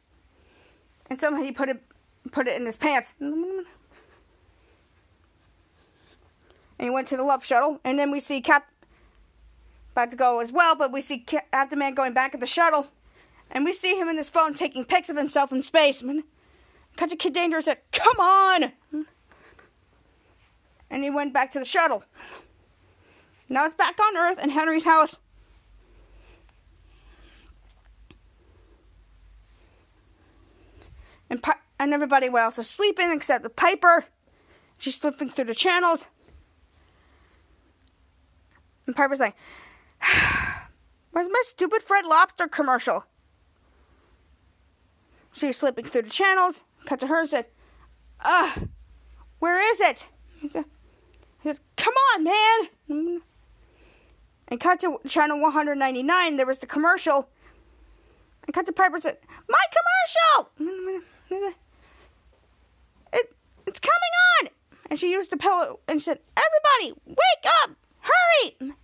And somehow he put it put it in his pants. And he went to the love shuttle. And then we see Cap about to go as well, but we see Captain Man going back at the shuttle. And we see him in his phone taking pics of himself in space. Cut to Kid Danger said, Come on! and he went back to the shuttle. Now it's back on Earth in Henry's house. And, Pi- and everybody else is sleeping except the Piper. She's slipping through the channels. Piper's like, Where's my stupid Fred Lobster commercial? She's slipping through the channels. Cut to her and said, Ugh, where is it? He said, Come on, man. And cut to channel 199. There was the commercial. And cut to Piper said, My commercial! It, it's coming on! And she used the pillow and said, Everybody, wake up! Hurry!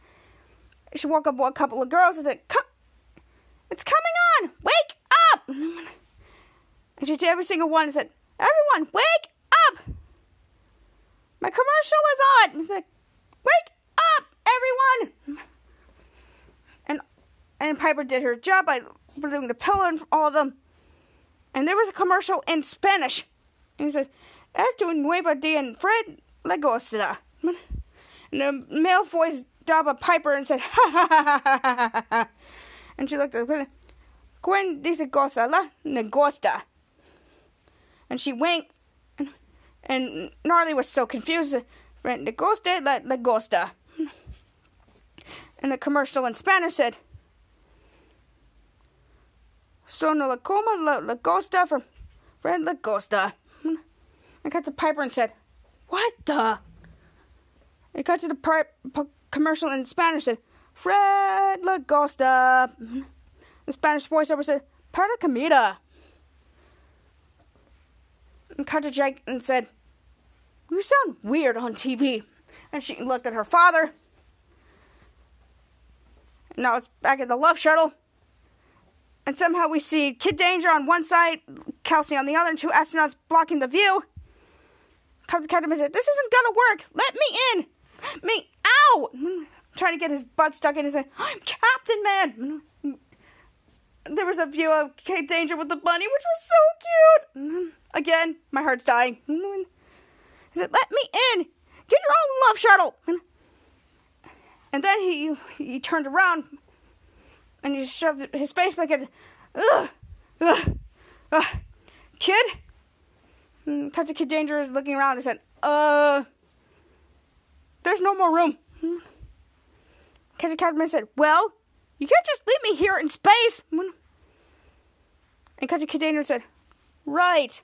She woke up a couple of girls and said, Come, It's coming on! Wake up! And she did every single one and said, Everyone, wake up! My commercial is on! And said, Wake up, everyone! And and Piper did her job by putting the pillow in all of them. And there was a commercial in Spanish. And he said, Esto nueva día en Fred Lagosta. And the male voice dubbed a Piper and said, ha ha ha ha ha ha. And she looked at the Gwen dice cosa la negosta. And she winked. And, Gnarly was so confused. Negosta la negosta. And the commercial in Spanish said, Sono la coma la lagosta from Fred Lagosta. I got to Piper and said, What the? I got to the pri- p- commercial in Spanish said, Fred Lagosta. The Spanish voiceover said, Para comida. And cut to Jake and said, You sound weird on TV. And she looked at her father. And now it's back at the love shuttle. And somehow we see Kid Danger on one side, Kelsey on the other, and two astronauts blocking the view. Captain Captain said, This isn't gonna work. Let me in. Me. Trying to get his butt stuck in his head. I'm Captain Man! There was a view of Kid Danger with the bunny, which was so cute! Again, my heart's dying. He said, Let me in! Get your own love shuttle! And then he he turned around and he shoved his face back at ugh, ugh, ugh. Kid Danger is looking around and said, "Uh, there's no more room." Cousin Catman said, "Well, you can't just leave me here in space." And Kid Danger said, "Right.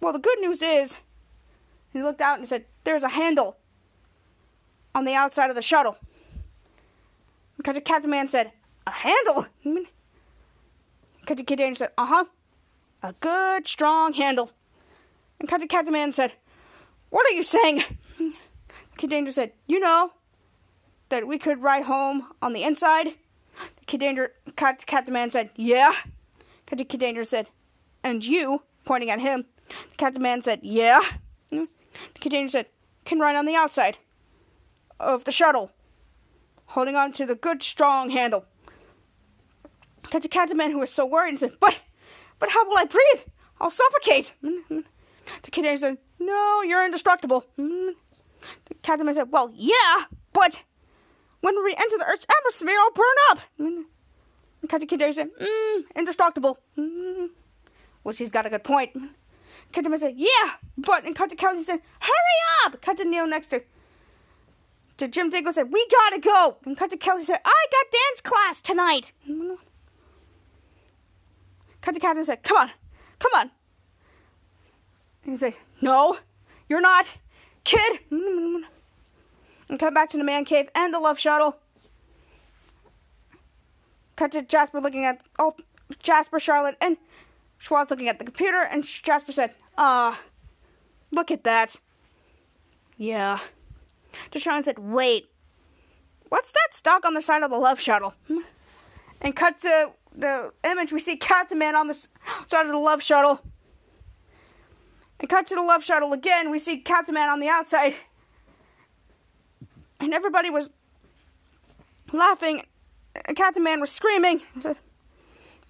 Well, the good news is," he looked out and said, "There's a handle on the outside of the shuttle." Cousin Captain Man said, a handle? Captain Kid Danger said, uh huh. A good, strong handle. And Captain Captain Man said, What are you saying? Kid Danger said, You know, that we could ride home on the inside. Kid Danger, Captain Man said, Yeah. Captain Kid Danger said, And you, pointing at him. The Captain Man said, Yeah. Kid Danger said, Can ride on the outside of the shuttle, holding on to the good, strong handle. The to Captain Man, who was so worried, and said, "But, but how will I breathe? I'll suffocate." The Kid said, "No, you're indestructible." The Captain Man said, "Well, yeah, but when we enter the Earth's atmosphere, I'll burn up." Kid said, mm, "Indestructible." Well, she's got a good point. Captain Man said, "Yeah, but," and Kelsey said, "Hurry up!" Captain Neil next to to Jim Dingle said, "We gotta go." And Kelsey said, "I got dance class tonight." Cut to Captain said, Come on, come on. And he said, No, you're not, kid. And come back to the man cave and the love shuttle. Cut to Jasper looking at oh Jasper, Charlotte, and Schwoz looking at the computer, and Jasper said, Ah, look at that. Yeah. Deshaun said, Wait, what's that stock on the side of the love shuttle? And cut to the image, we see Captain Man on the side of the love shuttle. And cut to the love shuttle again, we see Captain Man on the outside. And everybody was laughing. Captain Man was screaming, said,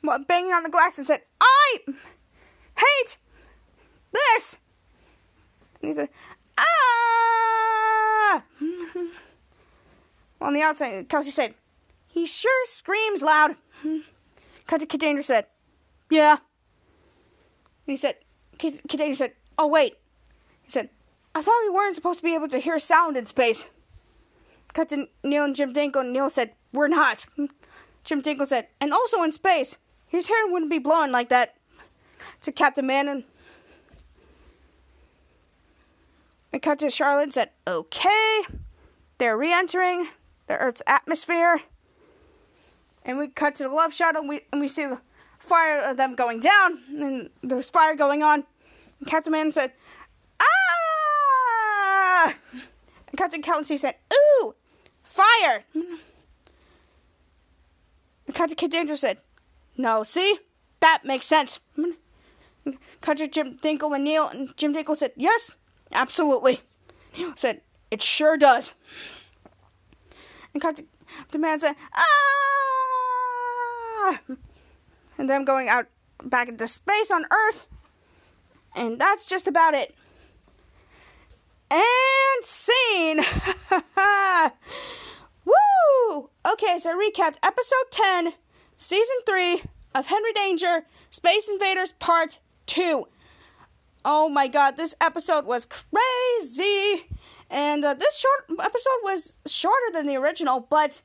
well, banging on the glass, and said, I hate this. And he said, Ah! on the outside. Kelsey said, "He sure screams loud." To Danger said, "Yeah." And he said, Danger said, "Oh wait." He said, "I thought we weren't supposed to be able to hear sound in space." Cut to Neil and Jim Dingle, and Neil said, "We're not." Jim Dingle said, "And also in space, his hair wouldn't be blowing like that." To Captain Man and and cut to Charlotte and said, "Okay." They're re-entering the Earth's atmosphere, and we cut to the love shot, and we and we see the fire of them going down, and there's fire going on. And Captain Man said, "Ah!" And Captain Kelsey said, "Ooh, fire!" Captain Kid Danger said, "No, see, that makes sense." Captain Jim Dingle and Neil and Jim Dingle said, "Yes, absolutely." Neil said, "It sure does." And Captain the man said, "Ah!" And them going out back into space on Earth. And that's just about it. And scene. Okay, so I recapped episode 10, season 3 of Henry Danger, Space Invaders Part 2. Oh my god, this episode was crazy. And uh, this short episode was shorter than the original, but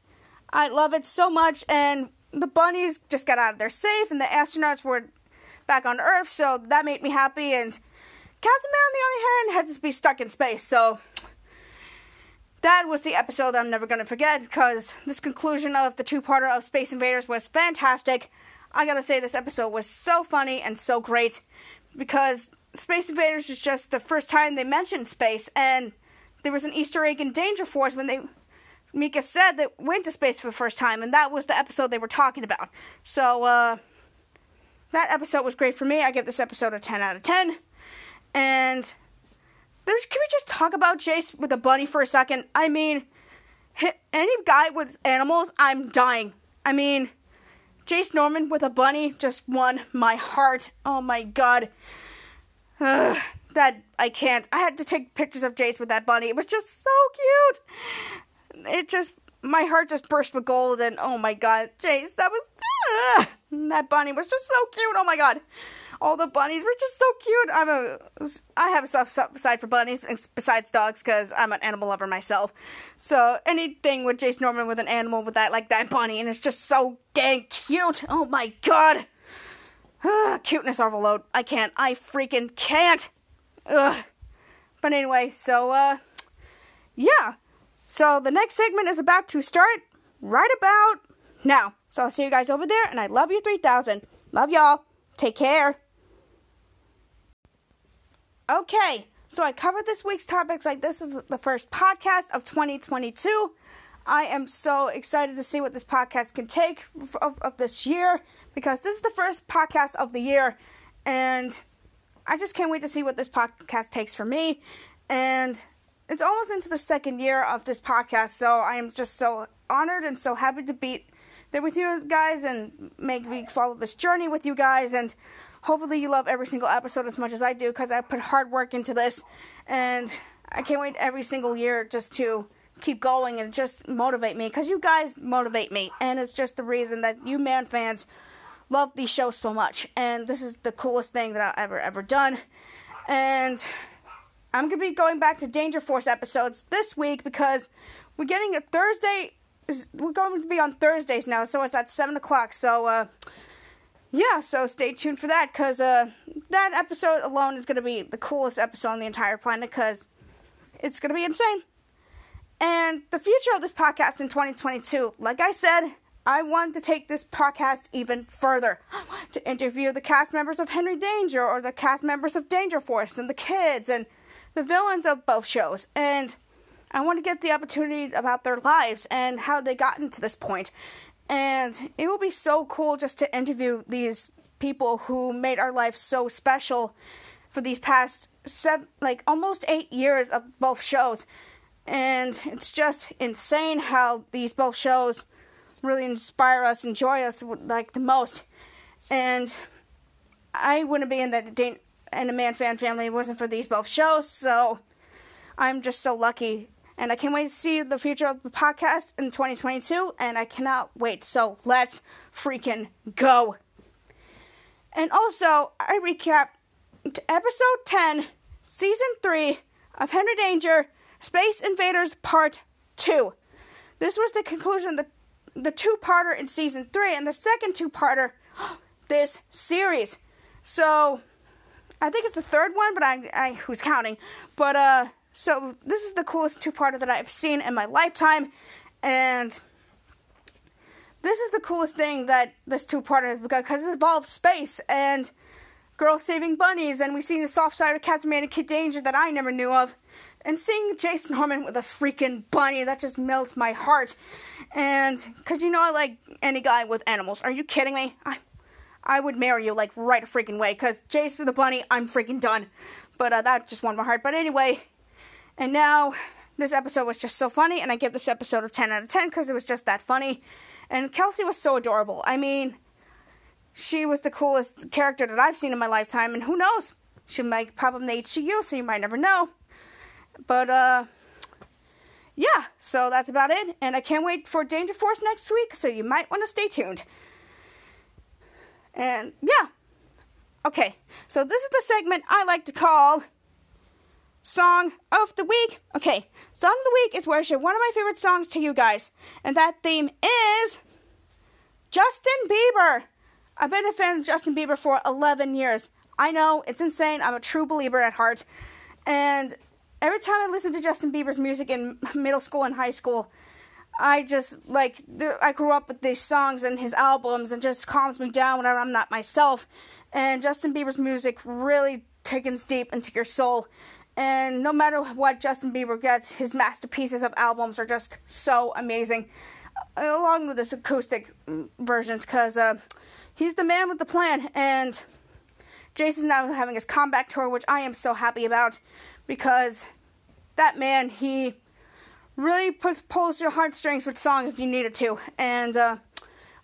I love it so much. And the bunnies just got out of there safe, and the astronauts were back on Earth, so that made me happy. And Captain Man, on the other hand, had to be stuck in space, so that was the episode I'm never going to forget because this conclusion of the two parter of Space Invaders was fantastic. I gotta say, this episode was so funny and so great because Space Invaders is just the first time they mentioned space, and there was an Easter egg in Danger Force when they Mika said they went to space for the first time, and that was the episode they were talking about. So, uh, that episode was great for me. I give this episode a 10 out of 10. And there's, can we just talk about Jace with a bunny for a second? I mean, any guy with animals, I'm dying. I mean, Jace Norman with a bunny just won my heart. Oh my god. Ugh, that I can't. I had to take pictures of Jace with that bunny. It was just so cute. It just my heart just burst with gold and oh my god, Jace, that was ugh, that bunny was just so cute. Oh my god. All the bunnies were just so cute. I'm a I have a soft side for bunnies besides dogs cuz I'm an animal lover myself. So anything with Jace Norman with an animal with that like that bunny and it's just so dang cute. Oh my god. Ugh, cuteness overload. I can't. I freaking can't. Ugh. But anyway, so uh yeah. So the next segment is about to start right about now. So I'll see you guys over there and I love you 3000. Love y'all. Take care. Okay. So I covered this week's topics like this is the first podcast of 2022. I am so excited to see what this podcast can take of, of this year because this is the first podcast of the year and I just can't wait to see what this podcast takes for me. And it's almost into the second year of this podcast, so I am just so honored and so happy to be there with you guys and make me follow this journey with you guys. And hopefully, you love every single episode as much as I do because I put hard work into this. And I can't wait every single year just to keep going and just motivate me because you guys motivate me. And it's just the reason that you man fans love these shows so much. And this is the coolest thing that I've ever, ever done. And I'm to be going back to Danger Force episodes this week because we're getting a Thursday. We're going to be on Thursdays now, so it's at 7 o'clock. So, uh, yeah, so stay tuned for that because uh, that episode alone is going to be the coolest episode on the entire planet because it's going to be insane. And the future of this podcast in 2022, like I said, I want to take this podcast even further I want to interview the cast members of Henry Danger or the cast members of Danger Force and the kids and the villains of both shows. And I want to get the opportunity about their lives and how they gotten to this point. And it will be so cool just to interview these people who made our life so special for these past seven, like almost eight years of both shows. And it's just insane how these both shows really inspire us, enjoy us like the most. And I wouldn't be in that the in a man fan family it wasn't for these both shows. So I'm just so lucky And I can't wait to see the future of the podcast in 2022. And I cannot wait. So let's freaking go. And also, I recap episode 10, season 3 of Henry Danger Space Invaders Part 2. This was the conclusion of the, the two parter in season 3 and the second two parter this series. So, I think it's the third one, but I, I who's counting? But, uh, so this is the coolest two parter that I've seen in my lifetime. And this is the coolest thing that this two parter has because it involves space and girls saving bunnies, and we see the soft side of Captain and Kid Danger that I never knew of. And seeing Jace Norman with a freaking bunny, that just melts my heart. And, because you know I like any guy with animals. Are you kidding me? I, I would marry you, like, right a freaking way. Because Jace with a bunny, I'm freaking done. But uh, that just won my heart. But anyway, and now this episode was just so funny, and I give this episode a 10 out of 10 because it was just that funny. And Kelsey was so adorable. I mean, she was the coolest character that I've seen in my lifetime, and who knows? She might pop up in the HCU, so you might never know. But, uh, yeah, so that's about it. And I can't wait for Danger Force next week, so you might want to stay tuned. And, yeah. Okay, so this is the segment I like to call Song of the Week. Okay, Song of the Week is where I one of my favorite songs to you guys. And that theme is Justin Bieber. I've been a fan of Justin Bieber for 11 years. I know, it's insane. I'm a true believer at heart. And every time I listen to Justin Bieber's music in middle school and high school, I just like I grew up with these songs and his albums and just calms me down whenever I'm not myself. And Justin Bieber's music really takes deep into your soul. And no matter what Justin Bieber gets, his masterpieces of albums are just so amazing. Along with his acoustic versions, because uh, he's the man with the plan. And Jason's now having his comeback tour, which I am so happy about because that man, he really puts, pulls your heartstrings with song if you needed to. And uh,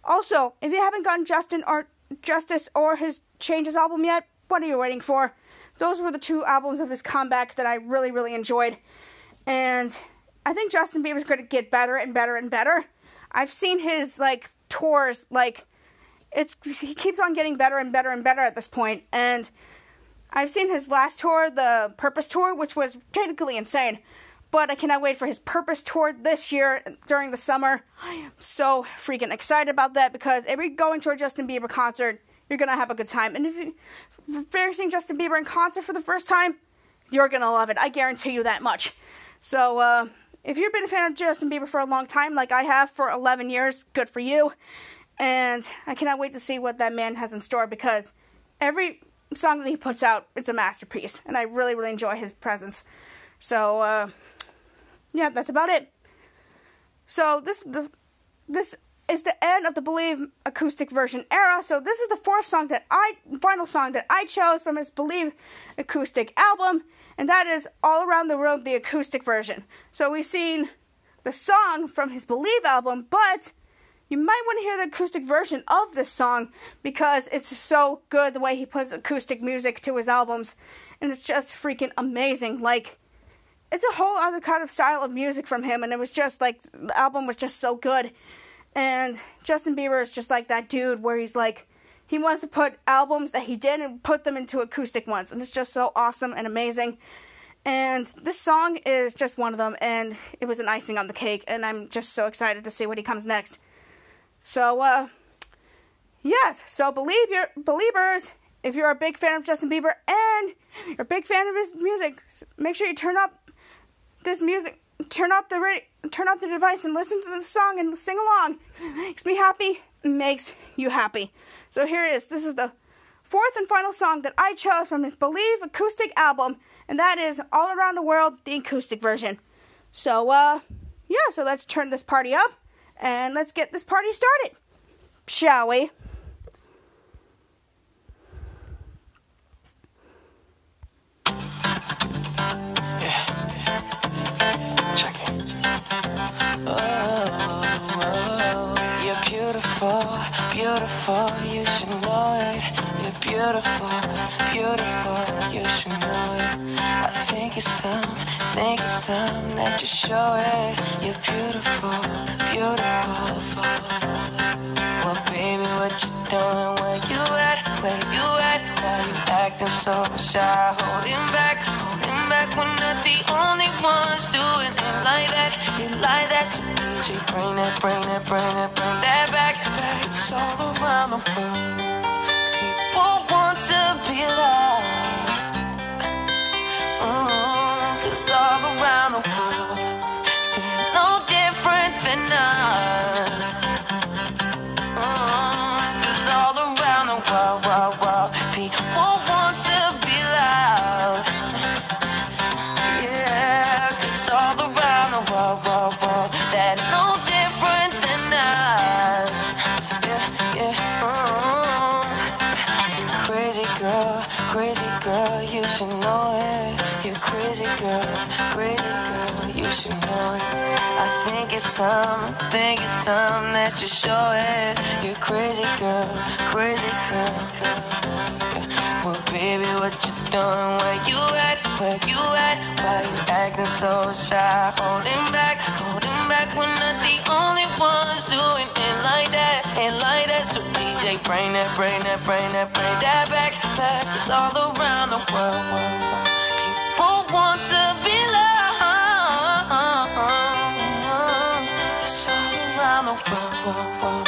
also, if you haven't gotten Justin or Justice or his Changes album yet, what are you waiting for? Those were the two albums of his comeback that I really, really enjoyed. And I think Justin Bieber's going to get better and better and better. I've seen his like tours like it's he keeps on getting better and better and better at this point and I've seen his last tour, the Purpose tour, which was technically insane. But I cannot wait for his Purpose tour this year during the summer. I am so freaking excited about that because every going to a Justin Bieber concert, you're gonna have a good time. And if you're seeing Justin Bieber in concert for the first time, you're gonna love it. I guarantee you that much. So, uh, if you've been a fan of Justin Bieber for a long time, like I have for 11 years, good for you. And I cannot wait to see what that man has in store because every song that he puts out, it's a masterpiece. And I really, really enjoy his presence. So, uh, yeah, that's about it. So this the this is the end of the Believe acoustic version era. So this is the fourth song that I final song that I chose from his Believe acoustic album, and that is All Around the World the acoustic version. So we've seen the song from his Believe album, but you might want to hear the acoustic version of this song because it's so good the way he puts acoustic music to his albums and it's just freaking amazing like it's a whole other kind of style of music from him and it was just like the album was just so good and Justin Bieber is just like that dude where he's like he wants to put albums that he did and put them into acoustic ones and it's just so awesome and amazing and this song is just one of them and it was an icing on the cake and I'm just so excited to see what he comes next so, uh, yes. So, believe your believers. If you're a big fan of Justin Bieber and you're a big fan of his music, make sure you turn up this music. Turn off the ra- turn up the device and listen to the song and sing along. makes me happy. Makes you happy. So here it is. This is the fourth and final song that I chose from his Believe acoustic album, and that is All Around the World, the acoustic version. So, uh, yeah, so let's turn this party up and let's get this party started, shall we? You're beautiful, beautiful, you should know it. You're beautiful, beautiful, you should know it. I think it's time, think it's time that you show it. You're beautiful, beautiful. Well, baby, what you doing? Where you at? Where you at? Why you acting so shy? Holding back, holding back. We're not the only ones doing it like that. You like that, so DJ, bring that, bring that, bring that, bring that back. back. It's all around the world. People want to be loved. Think it's time that you show it. You crazy girl, crazy girl. girl. Well, baby, what you doing? Where you at? Where you at? Why you acting so shy? Holding back, holding back. We're not the only ones doing it like that, and like that. So DJ, bring that, bring that, bring that, bring that back, back. It's all around the world, world, world. Around the world,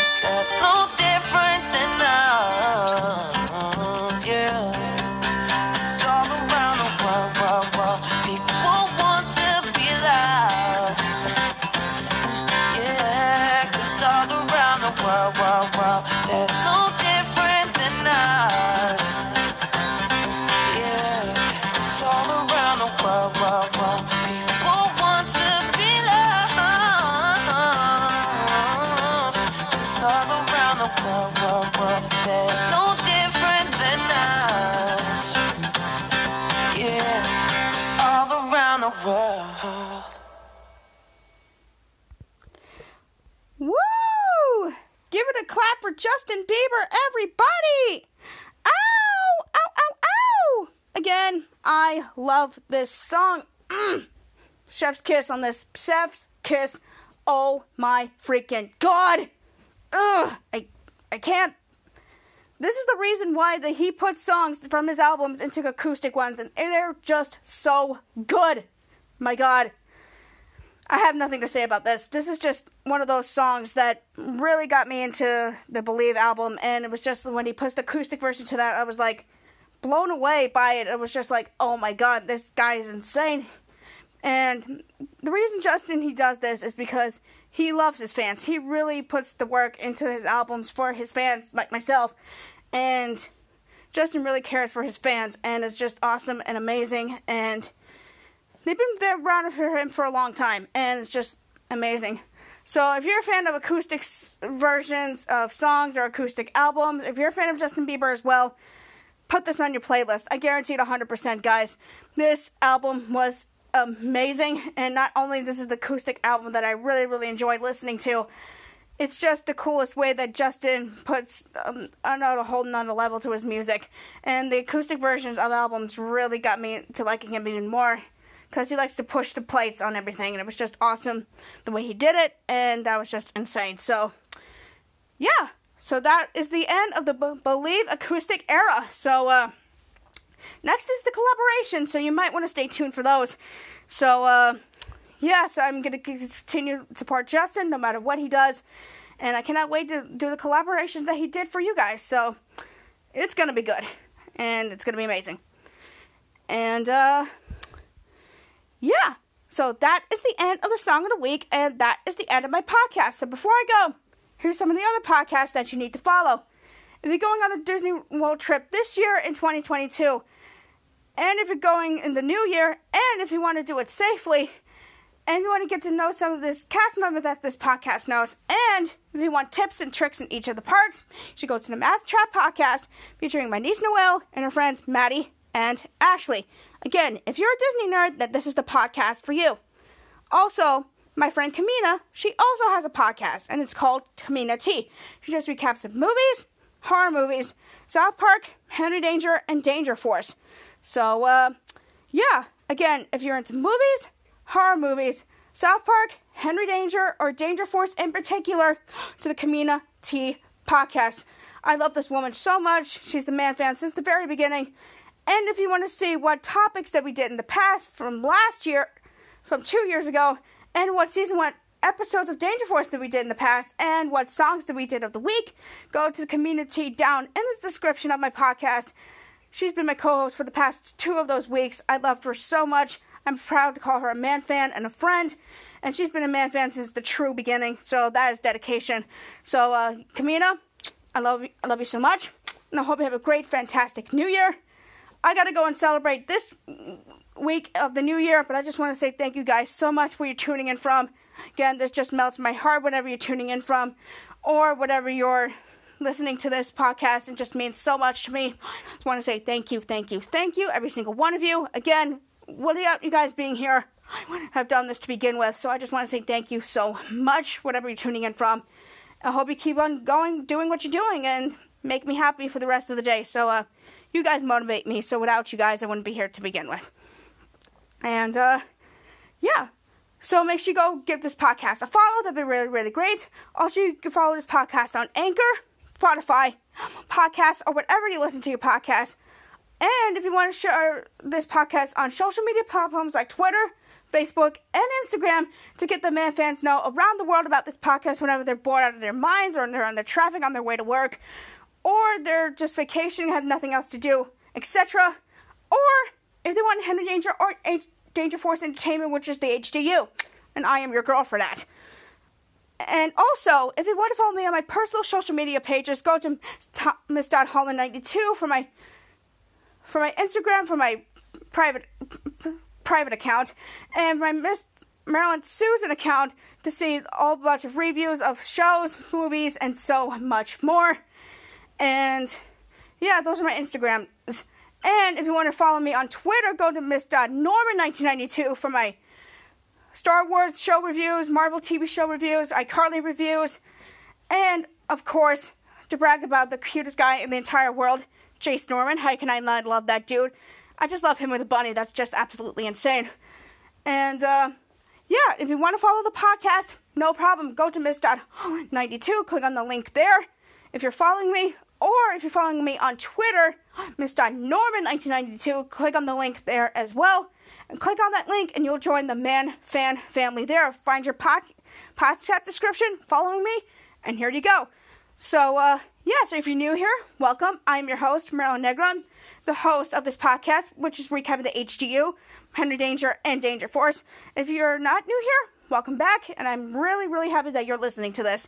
love this song. Mm. Chef's kiss on this. Chef's kiss. Oh my freaking god! Ugh! I, I can't. This is the reason why that he puts songs from his albums into acoustic ones, and they're just so good. My god. I have nothing to say about this. This is just one of those songs that really got me into the Believe album, and it was just when he puts the acoustic version to that, I was like blown away by it. It was just like, oh my god, this guy is insane. And the reason Justin he does this is because he loves his fans. He really puts the work into his albums for his fans, like myself, and Justin really cares for his fans, and it's just awesome and amazing and they've been around for him for a long time, and it's just amazing. So if you're a fan of acoustic versions of songs or acoustic albums, if you're a fan of Justin Bieber as well, put this on your playlist. I guarantee it 100%, guys. This album was amazing, and not only this is the acoustic album that I really, really enjoyed listening to, it's just the coolest way that Justin puts um, another whole nother level to his music. And the acoustic versions of albums really got me to liking him even more because he likes to push the plates on everything, and it was just awesome the way he did it, and that was just insane. So, yeah, so that is the end of the B- Believe acoustic era. So, uh, next is the collaboration, so you might want to stay tuned for those. So, uh, yeah, so I'm going to continue to support Justin no matter what he does, and I cannot wait to do the collaborations that he did for you guys. So, it's going to be good, and it's going to be amazing. And, uh, yeah. So that is the end of the song of the week, and that is the end of my podcast. So before I go, here's some of the other podcasts that you need to follow. If you're going on a Disney World trip this year in 2022, and if you're going in the new year, and if you want to do it safely, and you want to get to know some of the cast members that this podcast knows, and if you want tips and tricks in each of the parks, you should go to the MouseTrapped podcast featuring my niece Noelle and her friends Maddie and Ashley. Again, if you're a Disney nerd, then this is the podcast for you. Also, my friend Kemina, she also has a podcast, and it's called Kemina T. She just recaps of movies, horror movies, South Park, Henry Danger, and Danger Force. So, uh, yeah, again, if you're into movies, horror movies, South Park, Henry Danger, or Danger Force in particular, to the Kemina T podcast. I love this woman so much. She's the man fan since the very beginning. And if you want to see what topics that we did in the past from last year, from two years ago, and what season one episodes of Danger Force that we did in the past, and what songs that we did of the week, go to the community down in the description of my podcast. She's been my co host for the past two of those weeks. I love her so much. I'm proud to call her a man fan and a friend. And she's been a man fan since the true beginning. So that is dedication. So, uh, Kemina, I love you, I love you so much. And I hope you have a great, fantastic new year. I got to go and celebrate this week of the new year, but I just want to say thank you guys so much for your tuning in from. Again, this just melts my heart whenever you're tuning in from, or whatever you're listening to this podcast. It just means so much to me. I just want to say thank you, thank you, thank you, every single one of you. Again, without you guys being here, I wouldn't have done this to begin with. So I just want to say thank you so much, whatever you're tuning in from. I hope you keep on going, doing what you're doing, and make me happy for the rest of the day. So, uh, you guys motivate me. So without you guys, I wouldn't be here to begin with. And uh, yeah. So make sure you go give this podcast a follow. That'd be really, really great. Also, you can follow this podcast on Anchor, Spotify, podcast, or whatever you listen to your podcast. And if you want to share this podcast on social media platforms like Twitter, Facebook, and Instagram to get the man fans know around the world about this podcast whenever they're bored out of their minds or they're on their traffic on their way to work or they're just vacationing, have nothing else to do, etc. Or if they want Henry Danger or Danger Force Entertainment, which is the HDU. And I am your girl for that. And also, if you want to follow me on my personal social media pages, go to miss.holland92 for my for my Instagram, for my private private account, and my Miss Marilyn Susan account to see all bunch of reviews of shows, movies, and so much more. And yeah, those are my Instagrams. And if you want to follow me on Twitter, go to Miss.Norman1992 for my Star Wars show reviews, Marvel TV show reviews, iCarly reviews, and of course, to brag about the cutest guy in the entire world, Jace Norman. How can I not love that dude? I just love him with a bunny. That's just absolutely insane. And uh, yeah, if you want to follow the podcast, no problem. Go to Miss.92, click on the link there. If you're following me, or if you're following me on Twitter, Miss.Norman1992, click on the link there as well. And click on that link and you'll join the Man Fan family there. Find your podcast description, following me, and here you go. So, uh, yeah, so if you're new here, welcome. I'm your host, Marilyn Negron, the host of this podcast, which is recapping the HDU, Henry Danger, and Danger Force. If you're not new here, welcome back, and I'm really, really happy that you're listening to this.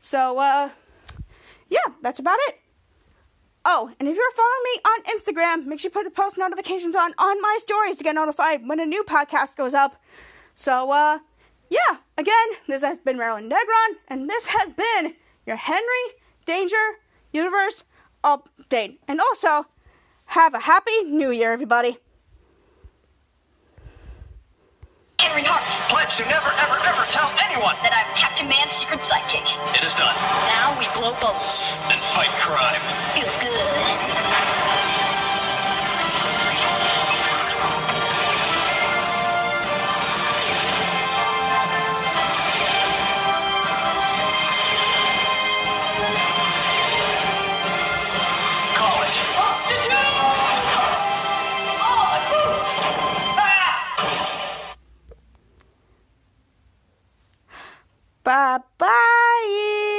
So, uh, yeah, that's about it. Oh, and if you're following me on Instagram, make sure you put the post notifications on on my stories to get notified when a new podcast goes up. So, uh, yeah, again, this has been Marilyn Negron, and this has been your Henry Danger Universe update. And also, have a happy new year, everybody. Henry Hart, Pledge to never, ever, ever tell anyone. that I'm Captain Man's secret sidekick. It is done. Now we blow bubbles. And fight crime. Feels good. Bye bye.